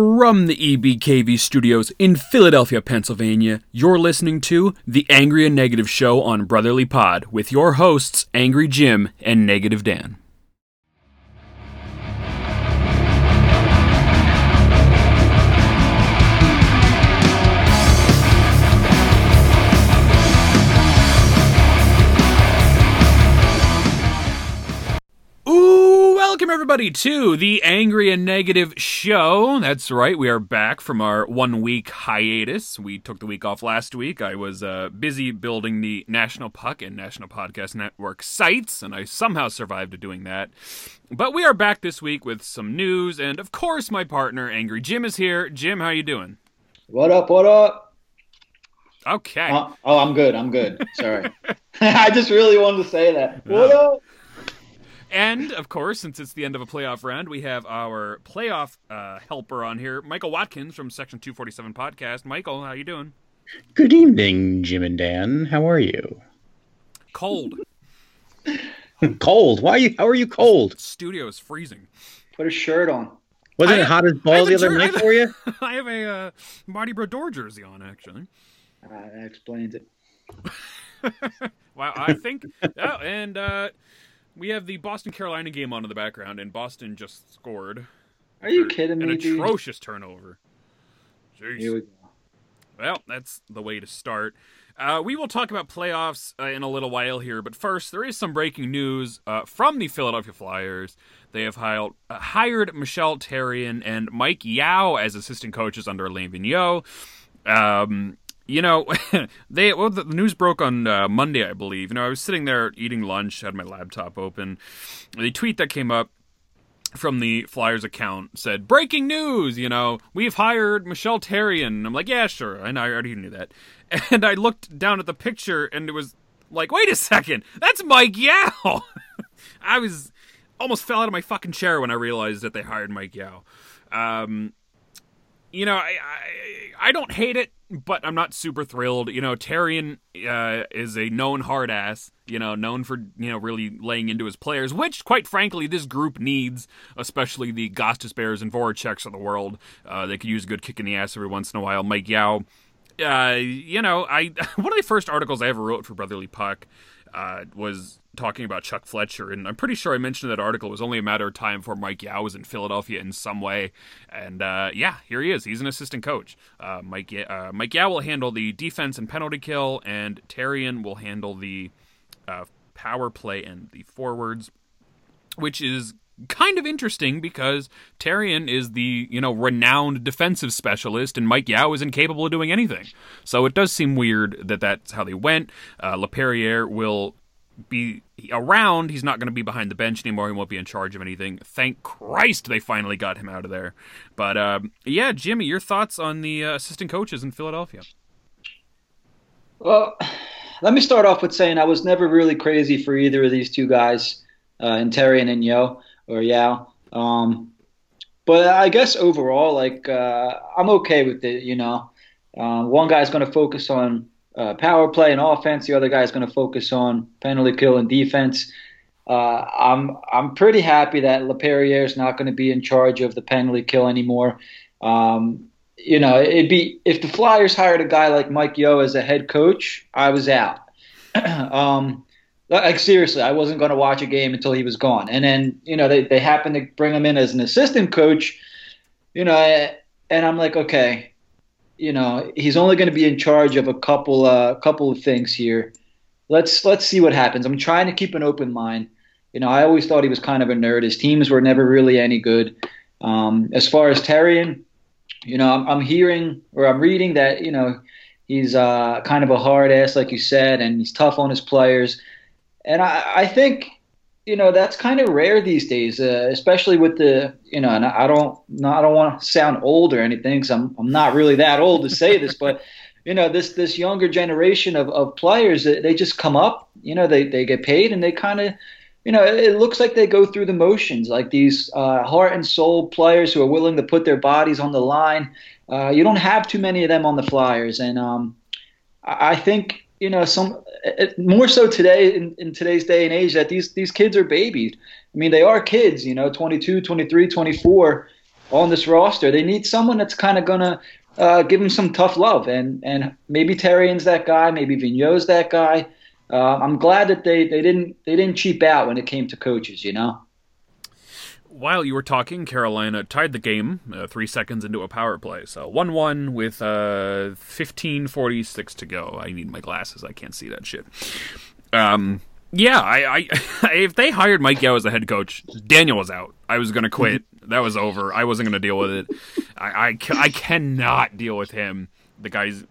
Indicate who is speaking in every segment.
Speaker 1: From the EBKV studios in Philadelphia, Pennsylvania, you're listening to The Angry and Negative Show on Brotherly Pod with your hosts, Angry Jim and Negative Dan. Welcome everybody to the Angry and Negative Show. That's right, we are back from our one week hiatus. We took the week off last week. I was uh, busy building the National Puck and National Podcast Network sites, and I somehow survived doing that. But we are back this week with some news, and of course, my partner Angry Jim is here. Jim, how you doing?
Speaker 2: What up? What up?
Speaker 1: Okay.
Speaker 2: Uh, oh, I'm good. I'm good. Sorry. I just really wanted to say that. What up?
Speaker 1: And of course, since it's the end of a playoff round, we have our playoff uh, helper on here, Michael Watkins from Section 247 Podcast. Michael, how you doing?
Speaker 3: Good evening, Jim and Dan. How are you?
Speaker 1: Cold.
Speaker 3: cold. Why are you? How are you cold?
Speaker 1: Studio is freezing.
Speaker 2: Put a shirt on.
Speaker 3: Wasn't
Speaker 1: I-
Speaker 3: it hot as balls the other night for you?
Speaker 1: I have a uh, Marty Brodeur jersey on, actually.
Speaker 2: Uh, that explains it.
Speaker 1: Wow, I think. oh, and uh, we have the Boston Carolina game on in the background, and Boston just scored.
Speaker 2: Are you kidding
Speaker 1: An
Speaker 2: me, dude?
Speaker 1: atrocious turnover. Jeez.
Speaker 2: Here we go.
Speaker 1: Well, that's the way to start. Uh, we will talk about playoffs uh, in a little while here, but first, there is some breaking news uh, from the Philadelphia Flyers. They have hired, uh, hired Michel Therrien and Mike Yeo as assistant coaches under Alain Vigneault. Um, you know, they well, the news broke on uh, Monday, I believe. You know, I was sitting there eating lunch, had my laptop open. The tweet that came up from the Flyers account said, "Breaking news! You know, we've hired Michel Therrien." I'm like, "Yeah, sure. I know. I already knew that." And I looked down at the picture, and it was like, "Wait a second, that's Mike Yeo." I was almost fell out of my fucking chair when I realized that they hired Mike Yeo. Um, you know, I, I I don't hate it, but I'm not super thrilled. You know, Therrien uh, is a known hard ass. You know, known for you know really laying into his players, which, quite frankly, this group needs, especially the Gostisbeheres and Voraceks of the world. Uh, they could use a good kick in the ass every once in a while. Mike Yeo, uh, you know, I one of the first articles I ever wrote for Brotherly Puck uh, was talking about Chuck Fletcher, and I'm pretty sure I mentioned that article it was only a matter of time before Mike Yeo was in Philadelphia in some way, and uh, yeah, here he is. He's an assistant coach. Uh, Mike uh, Mike Yeo will handle the defense and penalty kill, and Therrien will handle the uh, power play and the forwards, which is kind of interesting because Therrien is the you know renowned defensive specialist and Mike Yeo is incapable of doing anything. So it does seem weird that that's how they went. Uh, LaPerriere will be around. He's not going to be behind the bench anymore. He won't be in charge of anything. Thank Christ they finally got him out of there. But um, yeah, Jimmy, your thoughts on the uh, assistant coaches in Philadelphia?
Speaker 2: Well, let me start off with saying I was never really crazy for either of these two guys, uh, and Terry and Yo or Yao. Um, but I guess overall, like uh, I'm okay with it. You know, uh, one guy's going to focus on uh, power play and offense. The other guy is going to focus on penalty kill and defense. Uh, I'm I'm pretty happy that LaPerriere is not going to be in charge of the penalty kill anymore. Um, you know, it'd be if the Flyers hired a guy like Mike Yeo as a head coach, I was out. um, like seriously, I wasn't going to watch a game until he was gone. And then you know they they happened to bring him in as an assistant coach. You know, and I'm like, okay, you know, he's only going to be in charge of a couple uh, couple of things here. Let's let's see what happens. I'm trying to keep an open mind. You know, I always thought he was kind of a nerd. His teams were never really any good. Um, as far as Therrien, you know, I'm, I'm hearing or I'm reading that you know he's uh, kind of a hard ass, like you said, and he's tough on his players. And I, I think you know that's kind of rare these days, uh, especially with the you know. And I don't I don't want to sound old or anything, because I'm I'm not really that old to say this, but you know this this younger generation of, of players they just come up, you know, they they get paid and they kind of you know, it looks like they go through the motions, like these uh, heart and soul players who are willing to put their bodies on the line. Uh, you don't have too many of them on the Flyers, and um, I think you know some it, more so today in, in today's day and age that these these kids are babies. I mean, they are kids, you know, 22, 23, 24. on this roster. They need someone that's kind of gonna uh, give them some tough love, and and maybe Therrien's that guy, maybe Vigneault's that guy. Uh, I'm glad that they, they didn't they didn't cheap out when it came to coaches, you know.
Speaker 1: While you were talking, Carolina tied the game uh, three seconds into a power play. So 1 1 with uh, 15.46 to go. I need my glasses. I can't see that shit. Um, yeah, I, I if they hired Mike Yeo as the head coach, Daniel was out. I was going to quit. that was over. I wasn't going to deal with it. I, I, I cannot deal with him. The guy's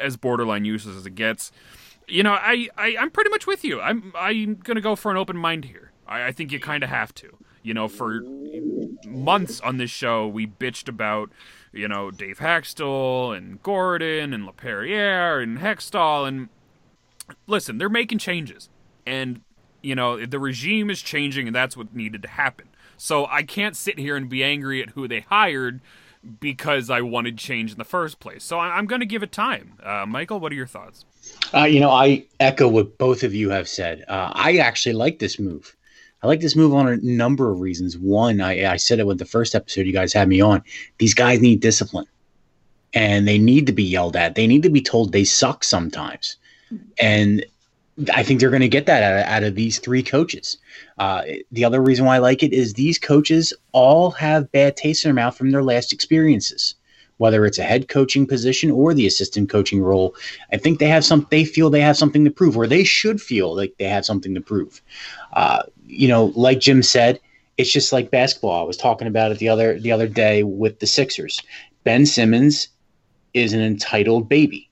Speaker 1: as borderline useless as it gets. You know, I, I I'm pretty much with you. I'm I'm going to go for an open mind here. I, I think you kind of have to. You know, for months on this show, we bitched about, you know, Dave Hakstol and Gordon and LaPerriere and Hextall. And listen, they're making changes. And, you know, the regime is changing, and that's what needed to happen. So I can't sit here and be angry at who they hired because I wanted change in the first place. So I'm going to give it time. Uh, Michael, what are your thoughts?
Speaker 3: Uh, you know, I echo what both of you have said. Uh, I actually like this move. I like this move on a number of reasons. One, I, I said it with the first episode you guys had me on. These guys need discipline and they need to be yelled at. They need to be told they suck sometimes. And I think they're going to get that out of, out of these three coaches. Uh, the other reason why I like it is these coaches all have bad taste in their mouth from their last experiences, whether it's a head coaching position or the assistant coaching role. I think they have some. They feel they have something to prove, or they should feel like they have something to prove. Uh, you know, like Jim said, it's just like basketball. I was talking about it the other the other day with the Sixers. Ben Simmons is an entitled baby.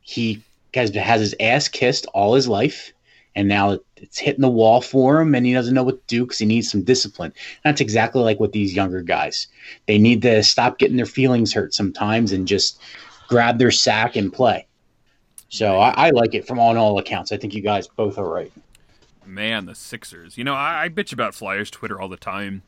Speaker 3: He has has his ass kissed all his life, and now it's hitting the wall for him, and he doesn't know what to do because he needs some discipline. That's exactly like what these younger guys. They need to stop getting their feelings hurt sometimes and just grab their sack and play. So I, I like it from on all accounts. I think you guys both are right
Speaker 1: man, the Sixers. You know, I, I bitch about Flyers Twitter all the time,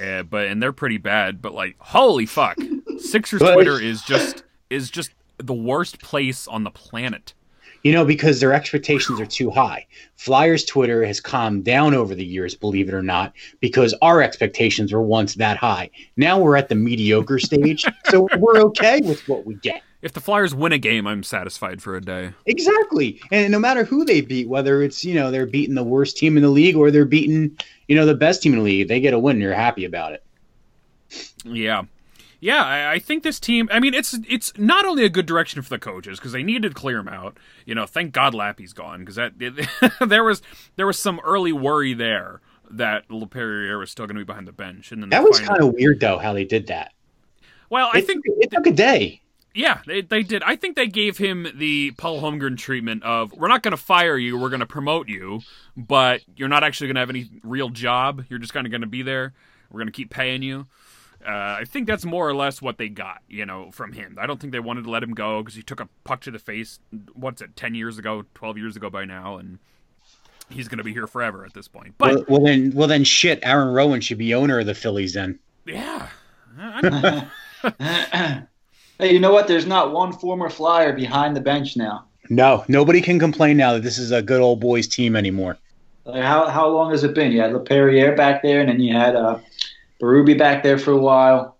Speaker 1: uh, but and they're pretty bad. But like, holy fuck, Sixers Twitter is just is just the worst place on the planet.
Speaker 3: You know, because their expectations are too high. Flyers Twitter has calmed down over the years, believe it or not, because our expectations were once that high. Now we're at the mediocre stage, so we're okay with what we get
Speaker 1: if the Flyers win a game, I'm satisfied for a day.
Speaker 3: Exactly. And no matter who they beat, whether it's, you know, they're beating the worst team in the league or they're beating, you know, the best team in the league, they get a win, and you're happy about it.
Speaker 1: Yeah. Yeah, I, I think this team. I mean, it's it's not only a good direction for the coaches because they needed to clear him out. You know, thank God Lappy's gone because that it, there was there was some early worry there that LaPerriere was still going to be behind the bench. And then
Speaker 3: that was kind of weird though how they did that.
Speaker 1: Well, I
Speaker 3: it,
Speaker 1: think
Speaker 3: it took a day.
Speaker 1: Yeah, they, they did. I think they gave him the Paul Holmgren treatment of we're not going to fire you, we're going to promote you, but you're not actually going to have any real job. You're just kind of going to be there. We're going to keep paying you. Uh, I think that's more or less what they got, you know, from him. I don't think they wanted to let him go because he took a puck to the face. What's it, ten years ago, twelve years ago by now, and he's going to be here forever at this point. But
Speaker 3: well, well, then, well then, shit. Aaron Rowand should be owner of the Phillies then.
Speaker 1: Yeah.
Speaker 2: Hey, you know what? There's not one former Flyer behind the bench now.
Speaker 3: No, nobody can complain now that this is a good old boys team anymore.
Speaker 2: Like how how long has it been? You had LaPerriere back there, and then you had uh, Berube back there for a while.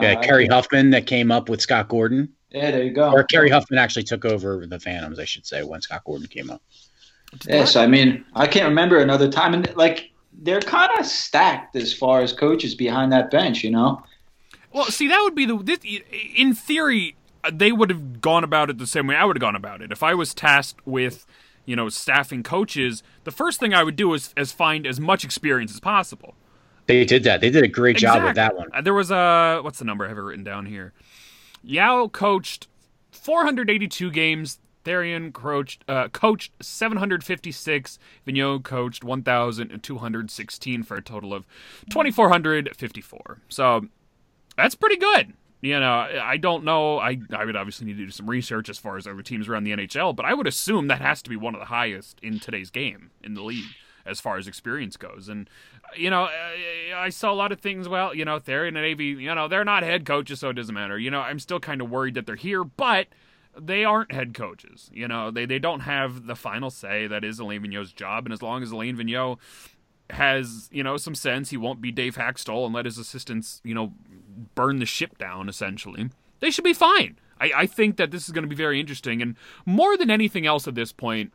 Speaker 3: Yeah, uh, Kerry Huffman that came up with Scott Gordon.
Speaker 2: Yeah, there you go.
Speaker 3: Or Kerry Huffman actually took over the Phantoms, I should say, when Scott Gordon came up.
Speaker 2: Yes, I mean I can't remember another time, and like they're kind of stacked as far as coaches behind that bench. You know,
Speaker 1: well, see, that would be the. This, in theory, they would have gone about it the same way I would have gone about it. If I was tasked with, you know, staffing coaches, the first thing I would do is, is find as much experience as possible.
Speaker 3: They did that. They did a great exactly. job with that one.
Speaker 1: Uh, there was a what's the number I have it written down here? Yao coached 482 games. Therrien coached uh, coached 756. Vigneault coached 1,216 for a total of 2,454. So that's pretty good. You know, I don't know. I I would obviously need to do some research as far as other teams around the NHL, but I would assume that has to be one of the highest in today's game in the league as far as experience goes. And you know, I saw a lot of things. Well, you know, Therrien and Avey, you know, they're not head coaches, so it doesn't matter. You know, I'm still kind of worried that they're here, but they aren't head coaches. You know, they they don't have the final say. That is Alain Vigneault's job, and as long as Alain Vigneault has you know some sense, he won't be Dave Hakstol and let his assistants you know burn the ship down, essentially, they should be fine. I, I think that this is going to be very interesting. And more than anything else at this point,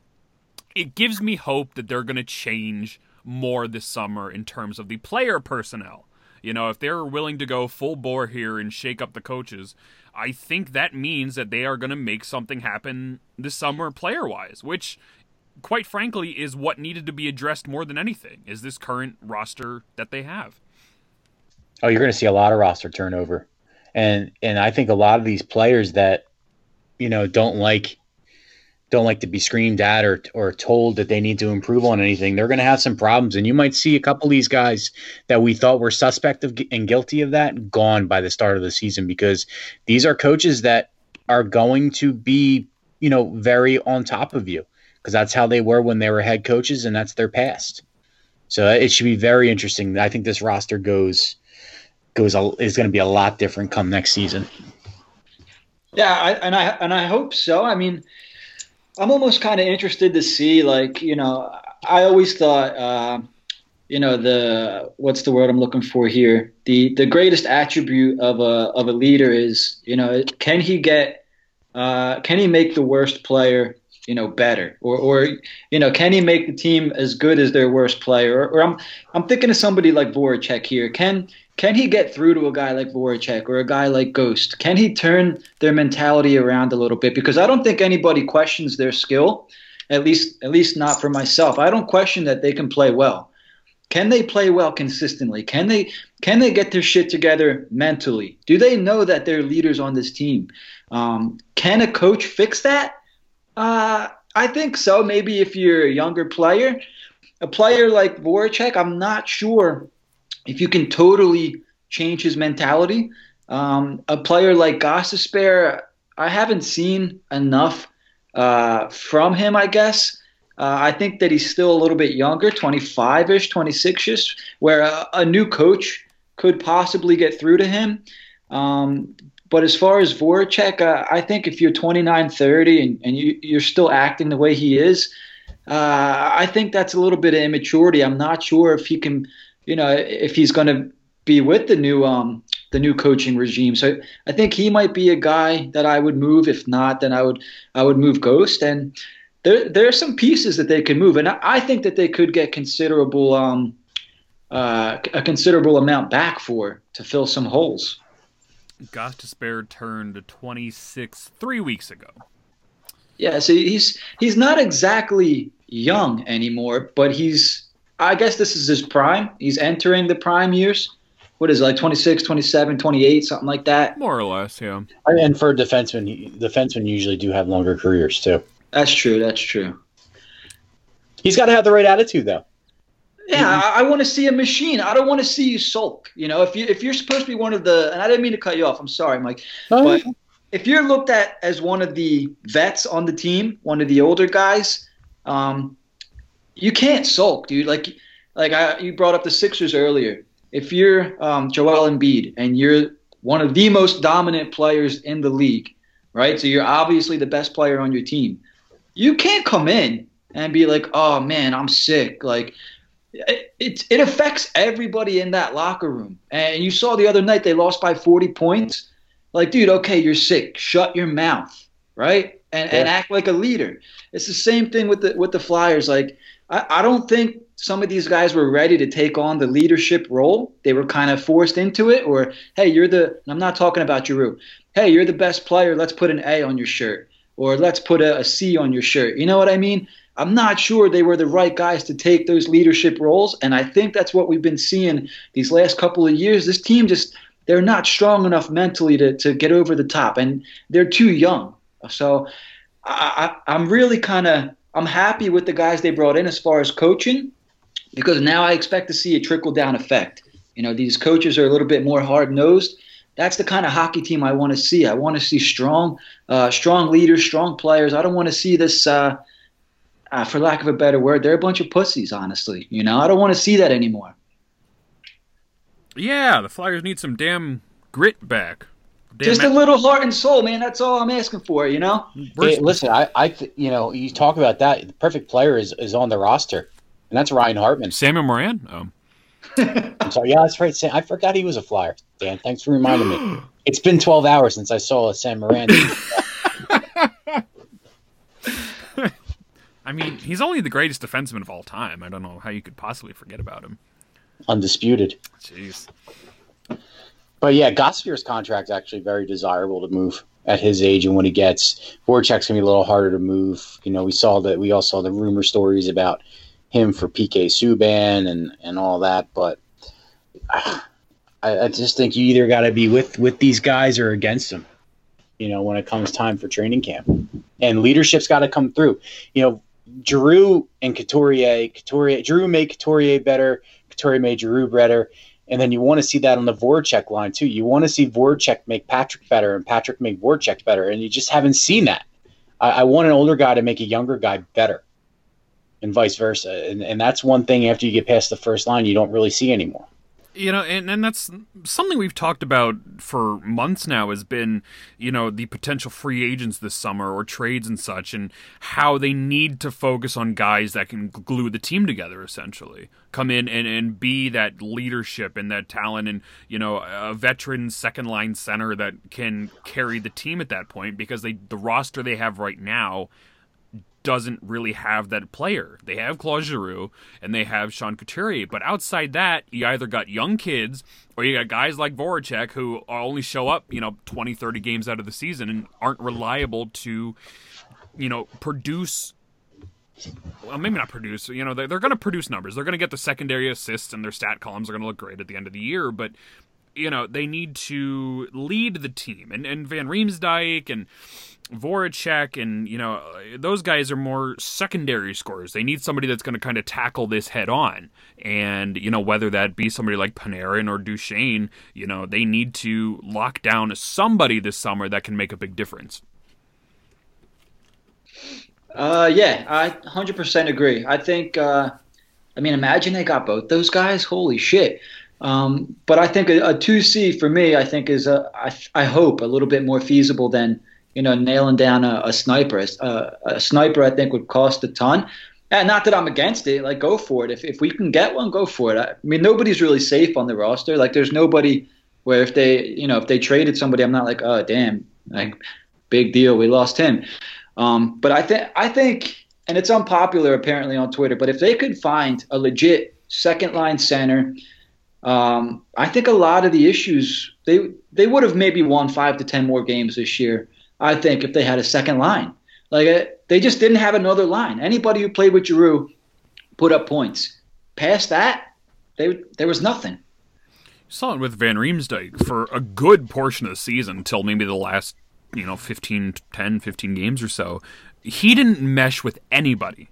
Speaker 1: it gives me hope that they're going to change more this summer in terms of the player personnel. You know, if they're willing to go full bore here and shake up the coaches, I think that means that they are going to make something happen this summer player wise, which quite frankly is what needed to be addressed more than anything is this current roster that they have.
Speaker 3: Oh, you're going to see a lot of roster turnover. And and I think a lot of these players that you know don't like don't like to be screamed at or or told that they need to improve on anything, they're going to have some problems. And you might see a couple of these guys that we thought were suspect of and guilty of that gone by the start of the season because these are coaches that are going to be you know very on top of you because that's how they were when they were head coaches and that's their past. So it should be very interesting. I think this roster goes goes is going to be a lot different come next season.
Speaker 2: Yeah, I, and I and I hope so. I mean, I'm almost kind of interested to see, like, you know, I always thought, uh, you know, the what's the word I'm looking for here? The the greatest attribute of a of a leader is, you know, can he get, uh, can he make the worst player, you know, better, or or you know, can he make the team as good as their worst player? Or, or I'm I'm thinking of somebody like Voracek here. Can can he get through to a guy like Voracek or a guy like Ghost? Can he turn their mentality around a little bit? Because I don't think anybody questions their skill, at least at least not for myself. I don't question that they can play well. Can they play well consistently? Can they can they get their shit together mentally? Do they know that they're leaders on this team? Um, can a coach fix that? Uh, I think so. Maybe if you're a younger player, a player like Voracek, I'm not sure if you can totally change his mentality, um, a player like Gostisbehere, I haven't seen enough uh, from him, I guess. Uh, I think that he's still a little bit younger, 25 ish, 26 ish, where a, a, new coach could possibly get through to him. Um, but as far as Voracek, uh, I think if you're 29, 30 and, and you, are still acting the way he is, uh, I think that's a little bit of immaturity. I'm not sure if he can you know, if he's going to be with the new um, the new coaching regime. So I think he might be a guy that I would move. If not, then I would I would move Ghost. And there there are some pieces that they can move, and I think that they could get considerable um, uh, a considerable amount back for to fill some holes.
Speaker 1: Gostisbehere turned 26 three weeks ago.
Speaker 2: Yeah, so he's he's not exactly young anymore, but he's I guess this is his prime. He's entering the prime years. What is it, like 26, 27, 28, something like that?
Speaker 1: More or less, yeah.
Speaker 3: And for defensemen, defensemen usually do have longer careers too.
Speaker 2: That's true. That's true.
Speaker 3: He's got to have the right attitude, though.
Speaker 2: Yeah, I, I want to see a machine. I don't want to see you sulk. You know, if you if you're supposed to be one of the, and I didn't mean to cut you off. I'm sorry, Mike, oh. but if you're looked at as one of the vets on the team, one of the older guys, um, you can't sulk, dude. Like like I, you brought up the Sixers earlier. If you're um, Joel Embiid and you're one of the most dominant players in the league, right? So you're obviously the best player on your team. You can't come in and be like, "Oh man, I'm sick." Like it, it, it affects everybody in that locker room. And you saw the other night they lost by 40 points. Like, dude, okay, you're sick. Shut your mouth, right? And yeah. and act like a leader. It's the same thing with the with the Flyers. Like I, I don't think some of these guys were ready to take on the leadership role. They were kind of forced into it, or hey, you're the. I'm not talking about Giroux. Hey, you're the best player. Let's put an A on your shirt, or let's put a, a C on your shirt. You know what I mean? I'm not sure they were the right guys to take those leadership roles, and I think that's what we've been seeing these last couple of years. This team just they're not strong enough mentally to, to get over the top, and they're too young. So I, I, I'm really kind of I'm happy with the guys they brought in as far as coaching because now I expect to see a trickle down effect. You know, these coaches are a little bit more hard nosed. That's the kind of hockey team I want to see. I want to see strong, uh, strong leaders, strong players. I don't want to see this, uh, uh, for lack of a better word, they're a bunch of pussies. Honestly, you know, I don't want to see that anymore.
Speaker 1: Yeah, the Flyers need some damn grit back.
Speaker 2: Damn Just a little heart and soul, man. That's all I'm asking for. You know.
Speaker 3: Hey, listen, I, I, you know, you talk about that. The perfect player is is on the roster, and that's Ryan Hartman.
Speaker 1: Samuel Morin. Oh.
Speaker 3: I'm sorry. Yeah, that's right. Sam. I forgot he was a flyer. Dan, thanks for reminding me. It's been 12 hours since I saw a Sam Morin.
Speaker 1: I mean, he's only the greatest defenseman of all time. I don't know how you could possibly forget about him.
Speaker 3: Undisputed.
Speaker 1: Jeez.
Speaker 3: But yeah, Gostisbehere's contract actually very desirable to move at his age and when he gets. Voracek's gonna be a little harder to move. You know, we saw that we all saw the rumor stories about him for PK Subban and and all that, but I, I just think you either got to be with with these guys or against them. You know, when it comes time for training camp, and leadership's got to come through. You know, Drew and Couturier, Couturier, Drew made Couturier better. Couturier made Drew better. And then you want to see that on the Voracek line too. You want to see Voracek make Patrick better and Patrick make Voracek better, and you just haven't seen that. I, I want an older guy to make a younger guy better, and vice versa. And, and that's one thing after you get past the first line, you don't really see anymore
Speaker 1: you know and, and that's something we've talked about for months now has been you know the potential free agents this summer or trades and such and how they need to focus on guys that can glue the team together essentially. Come in and, and be that leadership and that talent and you know a veteran second line center that can carry the team at that point because they the roster they have right now doesn't really have that player. They have Claude Giroux and they have Sean Couturier, but outside that, you either got young kids or you got guys like Voracek who only show up, you know, 20, 30 games out of the season and aren't reliable to, you know, produce well, maybe not produce. You know, they're, they're going to produce numbers. They're going to get the secondary assists, and their stat columns are going to look great at the end of the year. But you know, they need to lead the team, and and Van Riemsdyk and Voracek and you know those guys are more secondary scorers. They need somebody that's going to kind of tackle this head on, and you know whether that be somebody like Panarin or Duchene, you know they need to lock down somebody this summer that can make a big difference.
Speaker 2: Uh, yeah, I 100% agree. I think, uh, I mean, imagine they got both those guys. Holy shit! Um, but I think a, a two C for me, I think is a, I, I hope a little bit more feasible than you know, nailing down a, a sniper. A, a, sniper, I think, would cost a ton. And not that I'm against it. Like, go for it. If, if we can get one, go for it. I, I mean, nobody's really safe on the roster. Like, there's nobody where if they, you know, if they traded somebody, I'm not like, oh, damn, like, big deal, we lost him. Um, but I think, I think, and it's unpopular apparently on Twitter, but if they could find a legit second line center, um, I think a lot of the issues they they would have maybe won five to ten more games this year I think, if they had a second line. Like uh, they just didn't have another line. Anybody who played with Giroux put up points. Past that, they there was nothing.
Speaker 1: Saw it with Van Riemsdyk for a good portion of the season until maybe the last, you know, 15, 10, 15 games or so. He didn't mesh with anybody.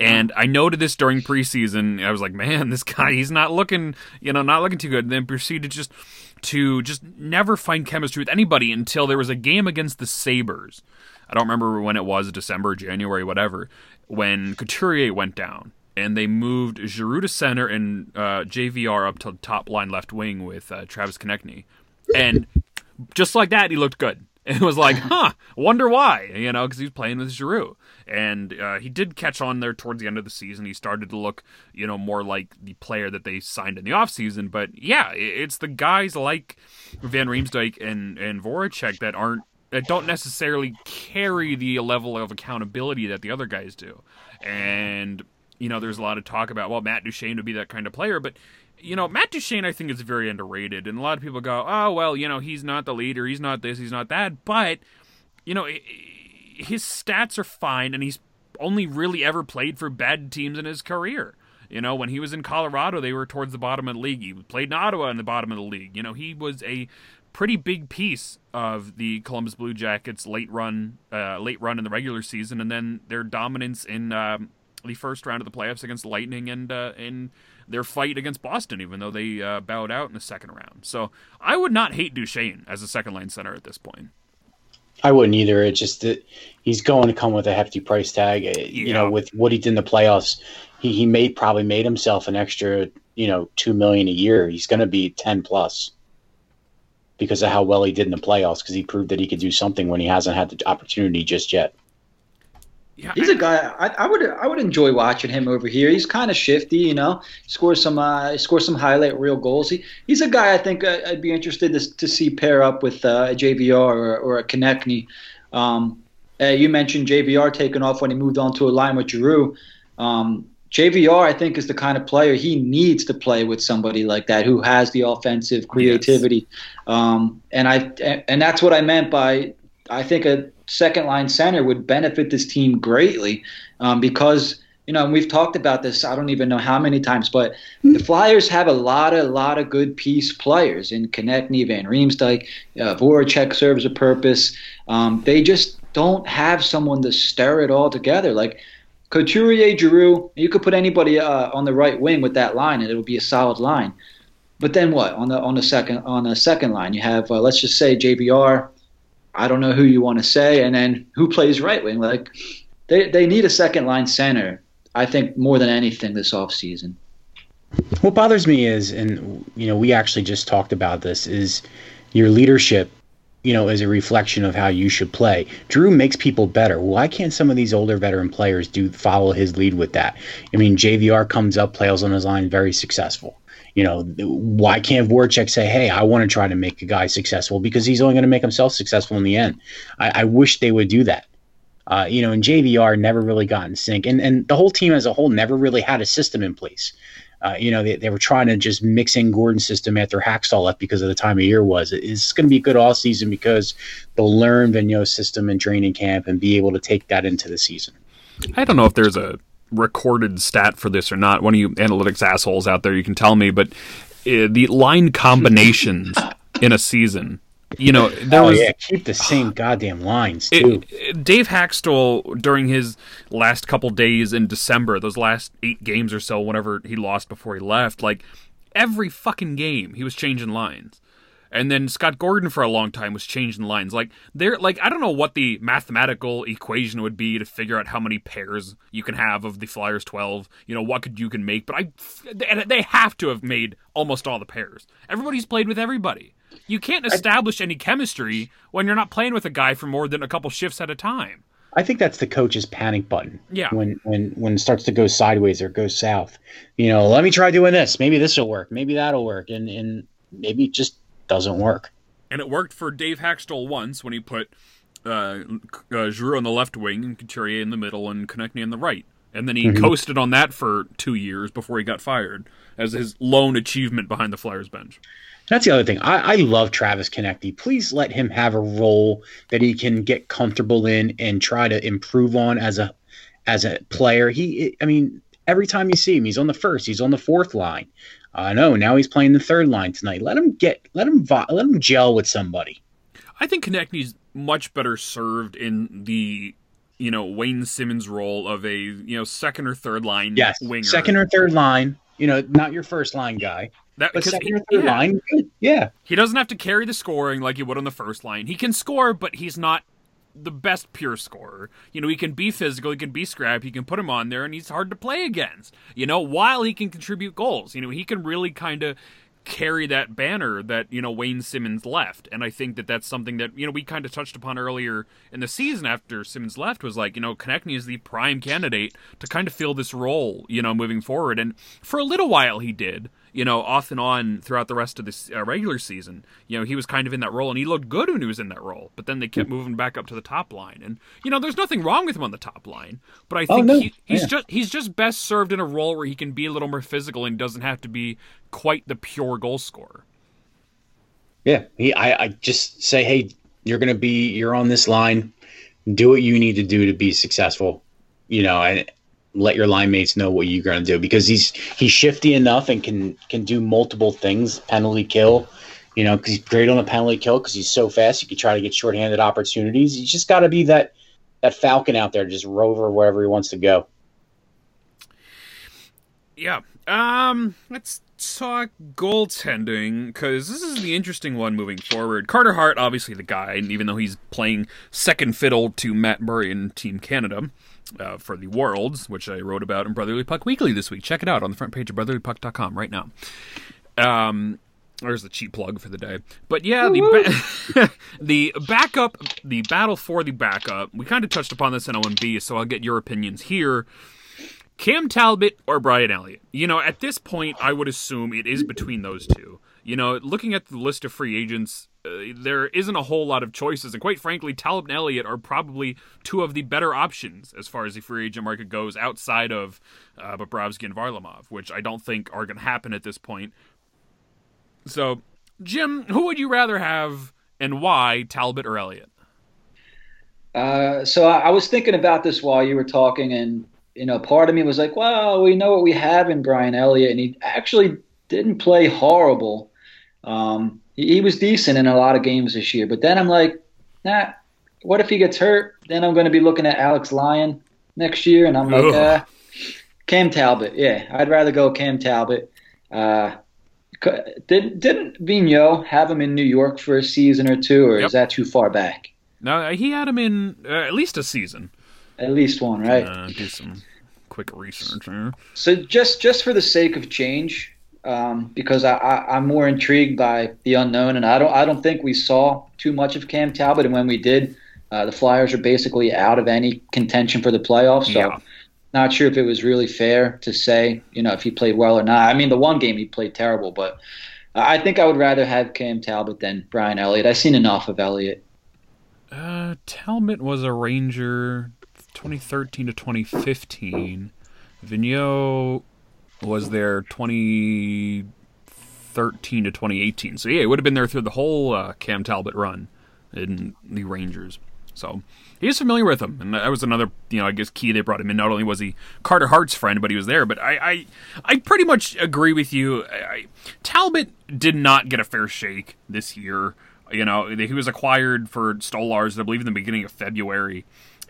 Speaker 1: And I noted this during preseason. I was like, man, this guy, he's not looking, you know, not looking too good. And then proceeded just to just never find chemistry with anybody until there was a game against the Sabres. I don't remember when it was, December, January, whatever, when Couturier went down and they moved Giroux to center and uh, JVR up to top line left wing with uh, Travis Konecny. And just like that, he looked good. It was like, huh, wonder why, you know, because he was playing with Giroux and uh, he did catch on there towards the end of the season. He started to look, you know, more like the player that they signed in the offseason. But yeah, it's the guys like Van Riemsdyk and and Voracek that aren't that don't necessarily carry the level of accountability that the other guys do. And you know, there's a lot of talk about well, Matt Duchene would be that kind of player, but you know, Matt Duchene, I think, is very underrated. And a lot of people go, oh, well, you know, he's not the leader. He's not this. He's not that. But, you know, his stats are fine, and he's only really ever played for bad teams in his career. You know, when he was in Colorado, they were towards the bottom of the league. He played in Ottawa in the bottom of the league. You know, he was a pretty big piece of the Columbus Blue Jackets' late run, uh, late run in the regular season, and then their dominance in um, the first round of the playoffs against Lightning and uh, in their fight against Boston, even though they uh, bowed out in the second round. So I would not hate Duchene as a second line center at this point.
Speaker 3: I wouldn't either. It's just that he's going to come with a hefty price tag. Yeah. You know, with what he did in the playoffs, he he made probably made himself an extra you know two million a year. He's going to be ten plus because of how well he did in the playoffs. Because he proved that he could do something when he hasn't had the opportunity just yet.
Speaker 2: Yeah, he's I, a guy I, I, would I would enjoy watching him over here. He's kind of shifty, you know. Scores some uh, scores some highlight real goals. He, he's a guy I think uh, I'd be interested to, to see pair up with uh, a JVR or, or a Konecny. Um, uh, you mentioned JVR taking off when he moved on to a line with Giroux. Um, JVR, I think, is the kind of player he needs to play with somebody like that who has the offensive creativity, yes. um, and I and that's what I meant by I think a second line center would benefit this team greatly um, because you know we've talked about this I don't even know how many times, but the Flyers have a lot of lot of good piece players in Konecny, Van Riemsdyk, uh, Voracek serves a purpose. Um, they just don't have someone to stir it all together like Couturier, Giroux, you could put anybody uh, on the right wing with that line, and it would be a solid line. But then what on the on the second on the second line? You have uh, let's just say JVR. I don't know who you want to say, and then who plays right wing? Like they they need a second line center. I think more than anything this offseason.
Speaker 3: What bothers me is, and you know, we actually just talked about this, is your leadership you know, as a reflection of how you should play. Drew makes people better. Why can't some of these older veteran players do follow his lead with that? I mean, JVR comes up, plays on his line, very successful. You know, why can't Voracek say, "Hey, I want to try to make a guy successful because he's only going to make himself successful in the end." I, I wish they would do that. Uh, you know, and JVR never really got in sync, and and the whole team as a whole never really had a system in place. Uh, you know, they, they were trying to just mix in Gordon's system after Hakstol left because of the time of year was. It's going to be a good all season because they'll learn Vigneault's system in training camp and be able to take that into the season.
Speaker 1: I don't know if there's a recorded stat for this or not. One of you analytics assholes out there, you can tell me, but uh, the line combinations in a season you know, there oh, was yeah,
Speaker 3: keep the same goddamn lines too.
Speaker 1: It, Dave Hakstol during his last couple days in December, those last eight games or so, whenever he lost before he left, like every fucking game he was changing lines. And then Scott Gordon for a long time was changing lines. Like there, like I don't know what the mathematical equation would be to figure out how many pairs you can have of the Flyers twelve. You know what could you can make, but I, they have to have made almost all the pairs. Everybody's played with everybody. You can't establish any chemistry when you're not playing with a guy for more than a couple shifts at a time.
Speaker 3: I think that's the coach's panic button.
Speaker 1: Yeah.
Speaker 3: When when when it starts to go sideways or go south, you know, let me try doing this. Maybe this will work. Maybe that'll work, and and maybe just doesn't work.
Speaker 1: And it worked for Dave Hakstol once when he put uh, uh, Giroux on the left wing and Couturier in the middle and Konecny on the right. And then he mm-hmm. coasted on that for two years before he got fired as his lone achievement behind the Flyers bench.
Speaker 3: That's the other thing. I, I love Travis Konecny. Please let him have a role that he can get comfortable in and try to improve on as a as a player. He, I mean, every time you see him, he's on the first, he's on the fourth line. I know now he's playing the third line tonight. Let him get, let him, let him gel with somebody.
Speaker 1: I think Konecny's much better served in the you know Wayne Simmonds role of a you know second or third line
Speaker 3: yes,
Speaker 1: winger.
Speaker 3: second or third line. You know, not your first line guy. That but second he, or third yeah. line, yeah.
Speaker 1: He doesn't have to carry the scoring like he would on the first line. He can score, but he's not the best pure scorer. You know, he can be physical, he can be scrap, he can put him on there, and he's hard to play against. You know, while he can contribute goals, you know, he can really kind of carry that banner that you know Wayne Simmonds left, and I think that that's something that you know we kind of touched upon earlier in the season after Simmonds left was like you know Konecny is the prime candidate to kind of fill this role you know moving forward, and for a little while he did you know, off and on throughout the rest of the uh, regular season. You know, he was kind of in that role, and he looked good when he was in that role. But then they kept moving back up to the top line, and you know, there's nothing wrong with him on the top line. But I oh, think oh, no. he, he's yeah. just he's just best served in a role where he can be a little more physical and doesn't have to be quite the pure goal scorer.
Speaker 3: Yeah, he, I, I just say, hey, you're going to be, you're on this line. Do what you need to do to be successful. You know, and let your line mates know what you're going to do because he's he's shifty enough and can can do multiple things penalty kill you know because he's great on a penalty kill because he's so fast you can try to get shorthanded opportunities. He's just got to be that that falcon out there just rover wherever he wants to go.
Speaker 1: Yeah um let's talk goaltending because this is the interesting one moving forward. Carter hart obviously the guy even though he's playing second fiddle to matt murray in team canada uh, for the Worlds, which I wrote about in Brotherly Puck Weekly this week. Check it out on the front page of brotherlypuck.com right now. Um, There's the cheap plug for the day. But yeah, the ba- the backup, the battle for the backup. We kind of touched upon this in OMB, so I'll get your opinions here. Cam Talbot or Brian Elliott? You know, at this point, I would assume it is between those two. You know, looking at the list of free agents, uh, there isn't a whole lot of choices, and quite frankly, Talbot and Elliott are probably two of the better options as far as the free agent market goes, outside of uh, Bobrovsky and Varlamov, which I don't think are going to happen at this point. So, Jim, who would you rather have, and why, Talbot or Elliott?
Speaker 2: Uh, so I, I was thinking about this while you were talking, and you know, part of me was like, "Well, we know what we have in Brian Elliott, and he actually didn't play horrible. Um, he, he was decent in a lot of games this year, but then I'm like, nah. What if he gets hurt? Then I'm going to be looking at Alex Lyon next year, and I'm like, uh, Cam Talbot. Yeah, I'd rather go Cam Talbot. Uh, did, didn't Vigneault have him in New York for a season or two, or yep. is that too far back?
Speaker 1: No, he had him in uh, at least a season.
Speaker 2: At least one, right?
Speaker 1: Uh, do some quick research.
Speaker 2: So just just for the sake of change, um, because I, I, am more intrigued by the unknown, and I don't I don't think we saw too much of Cam Talbot, and when we did, uh, the Flyers are basically out of any contention for the playoffs. So. Yeah. Not sure if it was really fair to say, you know, if he played well or not. I mean, the one game he played terrible, but I think I would rather have Cam Talbot than Brian Elliott. I've seen enough of Elliott.
Speaker 1: Uh, Talbot was a Ranger 2013 to 2015. Vigneault was there 2013 to 2018. So yeah, it would have been there through the whole uh, Cam Talbot run in the Rangers. So he's familiar with him, and that was another, you know, I guess key they brought him in. Not only was he Carter Hart's friend, but he was there. But I, I, I pretty much agree with you. I, Talbot did not get a fair shake this year. You know, he was acquired for Stolarz, I believe, in the beginning of February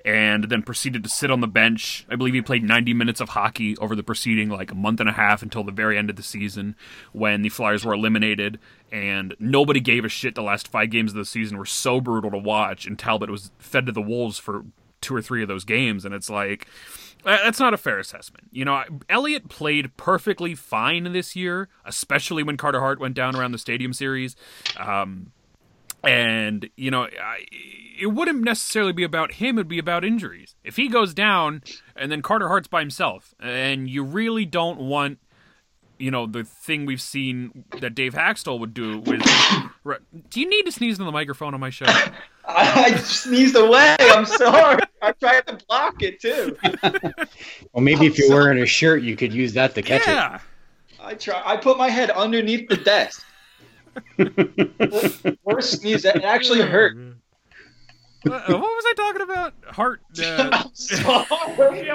Speaker 1: and then proceeded to sit on the bench. I believe he played 90 minutes of hockey over the preceding like a month and a half until the very end of the season when the Flyers were eliminated and nobody gave a shit. The last five games of the season were so brutal to watch, and Talbot was fed to the Wolves for two or three of those games, and it's like. That's not a fair assessment. You know, Elliott played perfectly fine this year, especially when Carter Hart went down around the Stadium Series. Um, and, you know, I, it wouldn't necessarily be about him, it'd be about injuries. If he goes down and then Carter Hart's by himself, and you really don't want you know the thing we've seen that Dave Hakstol would do with. do you need to sneeze in the microphone on my show?
Speaker 2: I sneezed away. I'm sorry. I tried to block it too.
Speaker 3: well, maybe I'm if you're sorry. wearing a shirt, you could use that to catch
Speaker 1: yeah.
Speaker 3: it.
Speaker 2: I try. I put my head underneath the desk. Worst sneeze. It actually hurt.
Speaker 1: what was I talking about? Hart.
Speaker 3: Uh...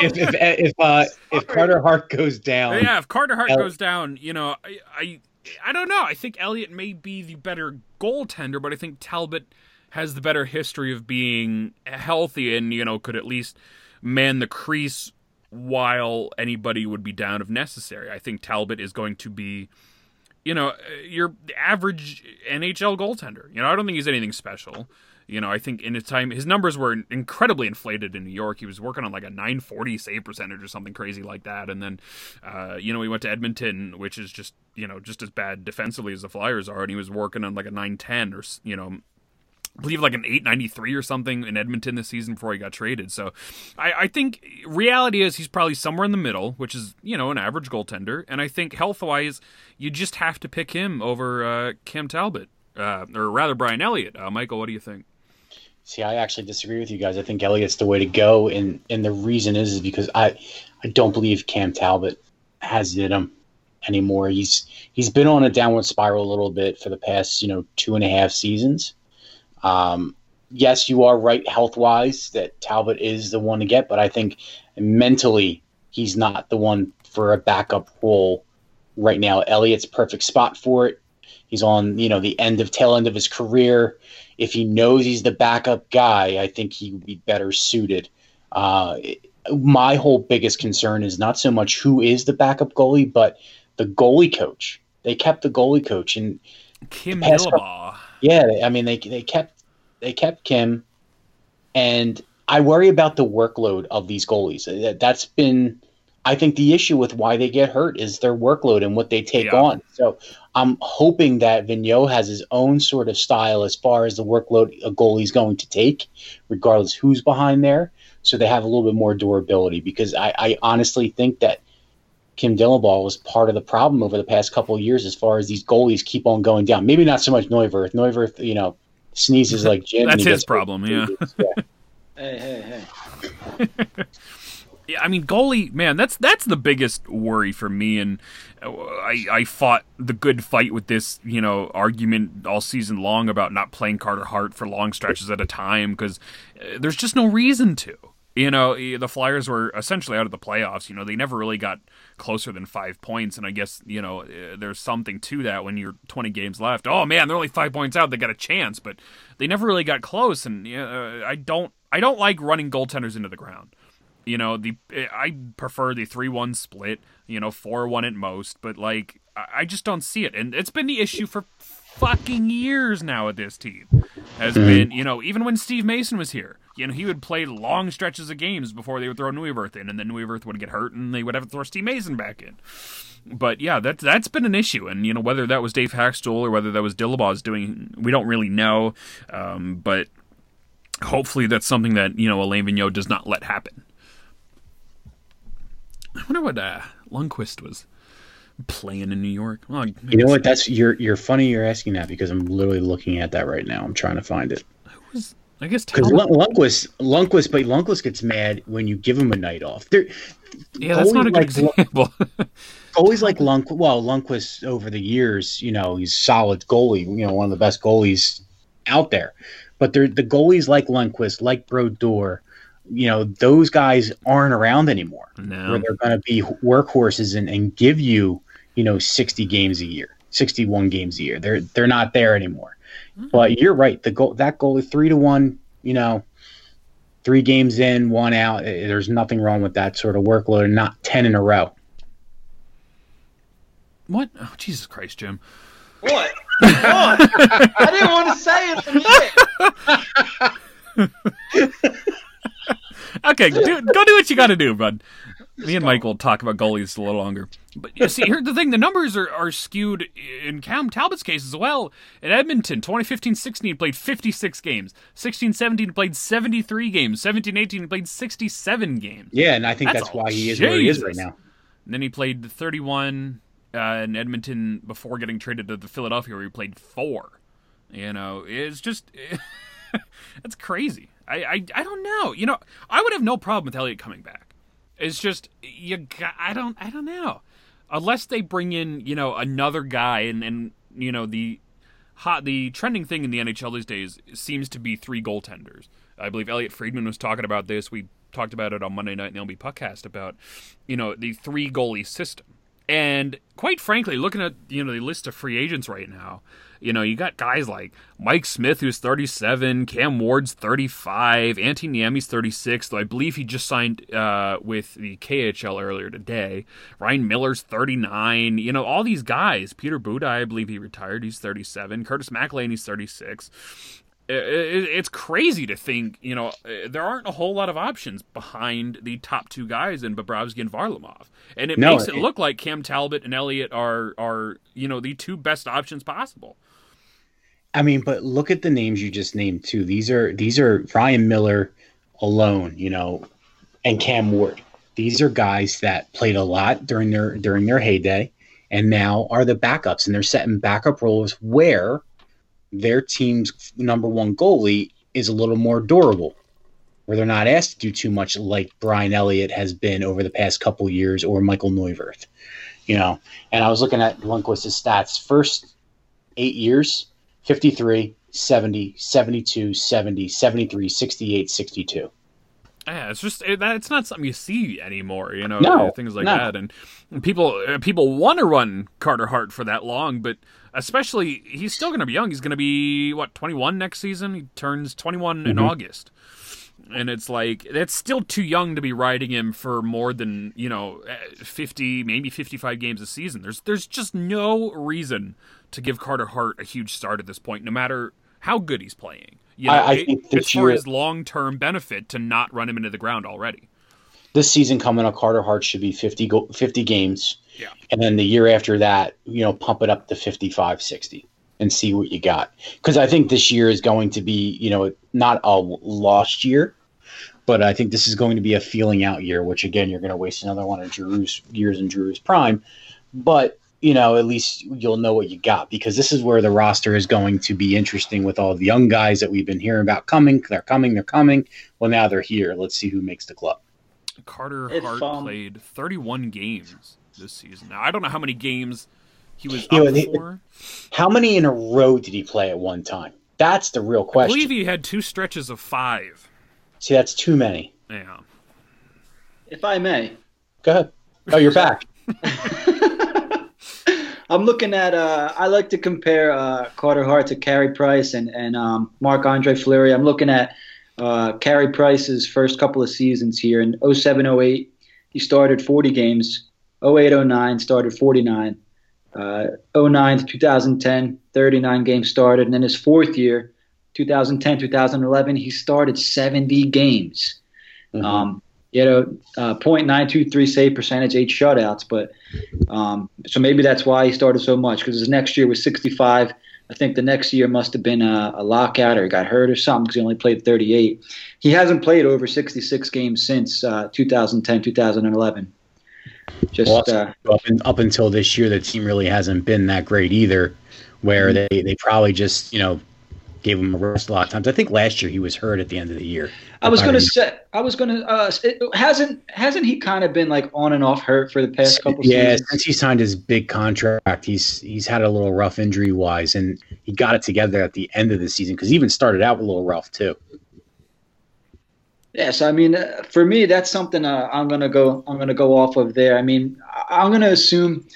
Speaker 3: if if if, uh, if Carter Hart goes down,
Speaker 1: yeah, if Carter Hart El- goes down, you know, I, I I don't know. I think Elliott may be the better goaltender, but I think Talbot has the better history of being healthy and you know could at least man the crease while anybody would be down if necessary. I think Talbot is going to be you know, your average NHL goaltender. You know, I don't think he's anything special. You know, I think in his time, his numbers were incredibly inflated in New York. He was working on like a 940 save percentage or something crazy like that. And then, uh, you know, he went to Edmonton, which is just, you know, just as bad defensively as the Flyers are. And he was working on like a 910 or, you know, I believe like an 893 or something in Edmonton this season before he got traded. So I, I, think reality is he's probably somewhere in the middle, which is, you know, an average goaltender. And I think health wise, you just have to pick him over uh, Cam Talbot, uh, or rather Brian Elliott. Uh, Michael, what do you think?
Speaker 3: See, I actually disagree with you guys. I think Elliott's the way to go, and and the reason is, is because I I don't believe Cam Talbot has it in him anymore. He's he's been on a downward spiral a little bit for the past you know two and a half seasons. Um, yes, you are right health wise that Talbot is the one to get, but I think mentally he's not the one for a backup role right now. Elliott's perfect spot for it. He's on you know the end of tail end of his career if he knows he's the backup guy, I think he would be better suited. Uh, my whole biggest concern is not so much who is the backup goalie, but the goalie coach. They kept the goalie coach and
Speaker 1: Kim Dillabaugh.
Speaker 3: Yeah, I mean they they kept they kept Kim, and I worry about the workload of these goalies. Uh, that's been I think the issue with why they get hurt is their workload and what they take
Speaker 1: Yeah.
Speaker 3: on. So I'm hoping that Vigneault has his own sort of style as far as the workload a goalie's going to take, regardless who's behind there. So they have a little bit more durability because I, I honestly think that Kim Dillabaugh was part of the problem over the past couple of years as far as these goalies keep on going down. Maybe not so much Neuwirth. Neuwirth, you know, sneezes like Jim.
Speaker 1: That's his problem, yeah.
Speaker 2: Hey, hey, hey.
Speaker 1: Yeah, I mean goalie, man, that's that's the biggest worry for me. And uh, I I fought the good fight with this, you know, argument all season long about not playing Carter Hart for long stretches at a time because uh, there's just no reason to. You know, eh, the Flyers were essentially out of the playoffs. You know, they never really got closer than five points, and I guess you know eh, there's something to that when you're 20 games left. Oh man, they're only five points out. They got a chance, but they never really got close. And uh, I don't, I don't like running goaltenders into the ground. You know, the I prefer the three one split. You know, four one at most. But like, I just don't see it, and it's been the issue for fucking years now with this team. Has been, you know, even when Steve Mason was here, you know, he would play long stretches of games before they would throw Neuwirth in, and then Neuwirth would get hurt, and they would have to throw Steve Mason back in. But yeah, that that's been an issue, and you know whether that was Dave Hakstol or whether that was Dillabaugh's doing, we don't really know. Um, but hopefully, that's something that you know Alain Vigneault does not let happen. I wonder what uh, Lundqvist was playing in New York.
Speaker 3: You know what? That's you're you're funny. You're asking that because I'm literally looking at that right now. I'm trying to find it
Speaker 1: was- I guess
Speaker 3: because
Speaker 1: Talbot-
Speaker 3: Lundqvist, Lundqvist, but Lundqvist gets mad when you give him a night off. There,
Speaker 1: yeah, that's not a good
Speaker 3: like
Speaker 1: example.
Speaker 3: always like Lundqvist. Well, Lundqvist over the years, you know, he's solid goalie. You know, one of the best goalies out there. But they're the goalies like Lundqvist, like Brodeur. You know, those guys aren't around anymore. where they're going to be workhorses and, and give you, you know, 60 games a year, 61 games a year. They're they're not there anymore. But you're right. The goal that goal is three to one. You know, three games in, one out. eh, There's nothing wrong with that sort of workload. Not ten in a row.
Speaker 1: what? Oh, Jesus Christ, Jim.
Speaker 2: What? What? I didn't want to say it from here.
Speaker 1: Okay, do, go do what you got to do, bud. Me and Mike will talk about goalies a little longer. But you see, here's the thing: the numbers are, are skewed in Cam Talbot's case as well. In Edmonton, 2015-16 he played 56 games. 16-17 played 73 games. 17-18 he played 67 games.
Speaker 3: Yeah, and I think
Speaker 1: That's
Speaker 3: that's, why he is where he is right now.
Speaker 1: And then he played 31 uh, in Edmonton before getting traded to the Philadelphia, where he played four. You know, it's just that's crazy. I, I I don't know. You know, I would have no problem with Elliot coming back. It's just you. I don't. I don't know. Unless they bring in you know another guy and and you know the hot the trending thing in the NHL these days seems to be three goaltenders. I believe Elliotte Friedman was talking about this. We talked about it on Monday night in the LB Puckcast about you know the three goalie system. And quite frankly, looking at you know the list of free agents right now, you know you got guys like Mike Smith who's 37, Cam Ward's 35, Antti Niemi's 36, though I believe he just signed uh, with the KHL earlier today. Ryan Miller's 39. You know all these guys. Peter Budaj, I believe he retired. He's 37. Curtis McElhinney's 36 it- it- it's crazy to think, you know, there aren't a whole lot of options behind the top two guys in Bobrovsky and Varlamov, and it
Speaker 3: No,
Speaker 1: makes it
Speaker 3: it-
Speaker 1: look like Cam Talbot and Elliott are are you know the two best options possible.
Speaker 3: I mean, but look at the names you just named too. These are these are Ryan Miller alone, you know, and Cam Ward. These are guys that played a lot during their during their heyday, and now are the backups, and they're setting backup roles where their team's number one goalie is a little more durable, where they're not asked to do too much like Brian Elliott has been over the past couple years or Michael Neuwirth, you know. And I was looking at Lundqvist's stats. First eight years, 53, 70, 72, 70, 73, 68, 62.
Speaker 1: Yeah, it's just it, it's not something you see anymore, you know,
Speaker 3: No,
Speaker 1: things like
Speaker 3: no.
Speaker 1: that, and people uh, people want to run Carter Hart for that long, but especially he's still going to be young. He's going to be what twenty one next season. He turns 21 in
Speaker 3: Mm-hmm.
Speaker 1: August, and it's like that's still too young to be riding him for more than you know eh, fifty, maybe fifty five games a season. There's there's just no reason to give Carter Hart a huge start at this point, no matter how good he's playing. You know,
Speaker 3: I- I
Speaker 1: it-
Speaker 3: think
Speaker 1: it's
Speaker 3: this
Speaker 1: for his long term benefit to not run him into the ground already.
Speaker 3: this season coming up, Carter Hart should be 50, go, 50 games.
Speaker 1: Yeah.
Speaker 3: And then the year after that, you know, pump it up to 55, 60 and see what you got. Because I think this year is going to be, you know, not a lost year, but I think this is going to be a feeling out year, which again, you're going to waste another one of Drew's years in Drew's prime. But you know, at least you'll know what you got because this is where the roster is going to be interesting with all the young guys that we've been hearing about coming. They're coming, they're coming. Well, now they're here. Let's see who makes the club.
Speaker 1: Carter
Speaker 2: If,
Speaker 1: Hart
Speaker 2: um,
Speaker 1: played 31 games this season. Now I don't know how many games he was
Speaker 3: Yeah,
Speaker 1: up
Speaker 3: he-
Speaker 1: for.
Speaker 3: How many in a row did he play at one time? That's the real question.
Speaker 1: I believe he had two stretches of five.
Speaker 3: See, that's too many.
Speaker 1: Yeah.
Speaker 2: If I may,
Speaker 3: Go ahead. Oh, you're back.
Speaker 2: I'm looking at. Uh, I like to compare uh, Carter Hart to Carey Price and and um, Marc Andre Fleury. I'm looking at uh, Carey Price's first couple of seasons here in 07-08. He started 40 games. 08-09 started 49. Uh, 09 to 2010, 39 games started, and then his fourth year, 2010 2011, he started 70 games.
Speaker 3: Mhm.
Speaker 2: Um, you know, uh, .923 save percentage, eight shutouts, but um, so maybe that's why he started so much because his next year was 65. I think the next year must have been a, a lockout or he got hurt or something because he only played 38. He hasn't played over 66 games since uh, 2010, 2011. Just
Speaker 3: Well,
Speaker 2: uh,
Speaker 3: up, in, up until this year, the team really hasn't been that great either. Where
Speaker 2: Mm-hmm.
Speaker 3: they, they probably just you know gave him a rest a lot of times. I think last year he was hurt at the end of the year.
Speaker 2: I was gonna
Speaker 3: remember.
Speaker 2: say, I was gonna. Uh, it, hasn't hasn't he kind of been like on and off hurt for the past couple
Speaker 3: yeah,
Speaker 2: seasons?
Speaker 3: since he signed his big contract, he's he's had a little rough injury wise, and he got it together at the end of the season because he even started out a little rough too.
Speaker 2: Yes, I mean, uh, for me, that's something uh, I'm gonna go. I'm gonna go off of there. I mean, I- I'm gonna assume.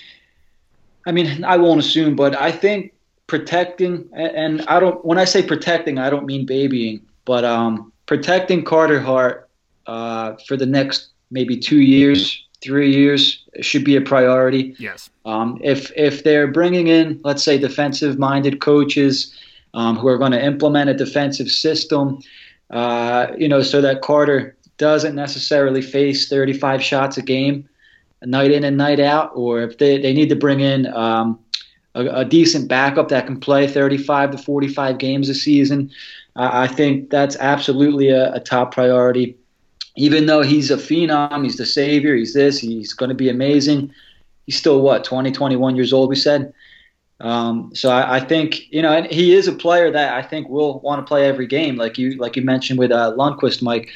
Speaker 2: I mean, I won't assume, but I think protecting, and I don't. When I say protecting, I don't mean babying, but um, protecting Carter Hart uh, for the next maybe two years, three years should be a priority.
Speaker 1: Yes.
Speaker 2: Um, if if they're bringing in, let's say, defensive-minded coaches um, who are going to implement a defensive system, uh, you know, so that Carter doesn't necessarily face 35 shots a game, night in and night out, or if they, they need to bring in um, a, a decent backup that can play 35 to 45 games a season, uh, I think that's absolutely a, a top priority. Even though he's a phenom, he's the savior, he's this, he's going to be amazing he's still what 20 21 years old we said? Um, so I, I think you know and he is a player that i think will want to play every game like you like you mentioned with uh, Lundqvist mike.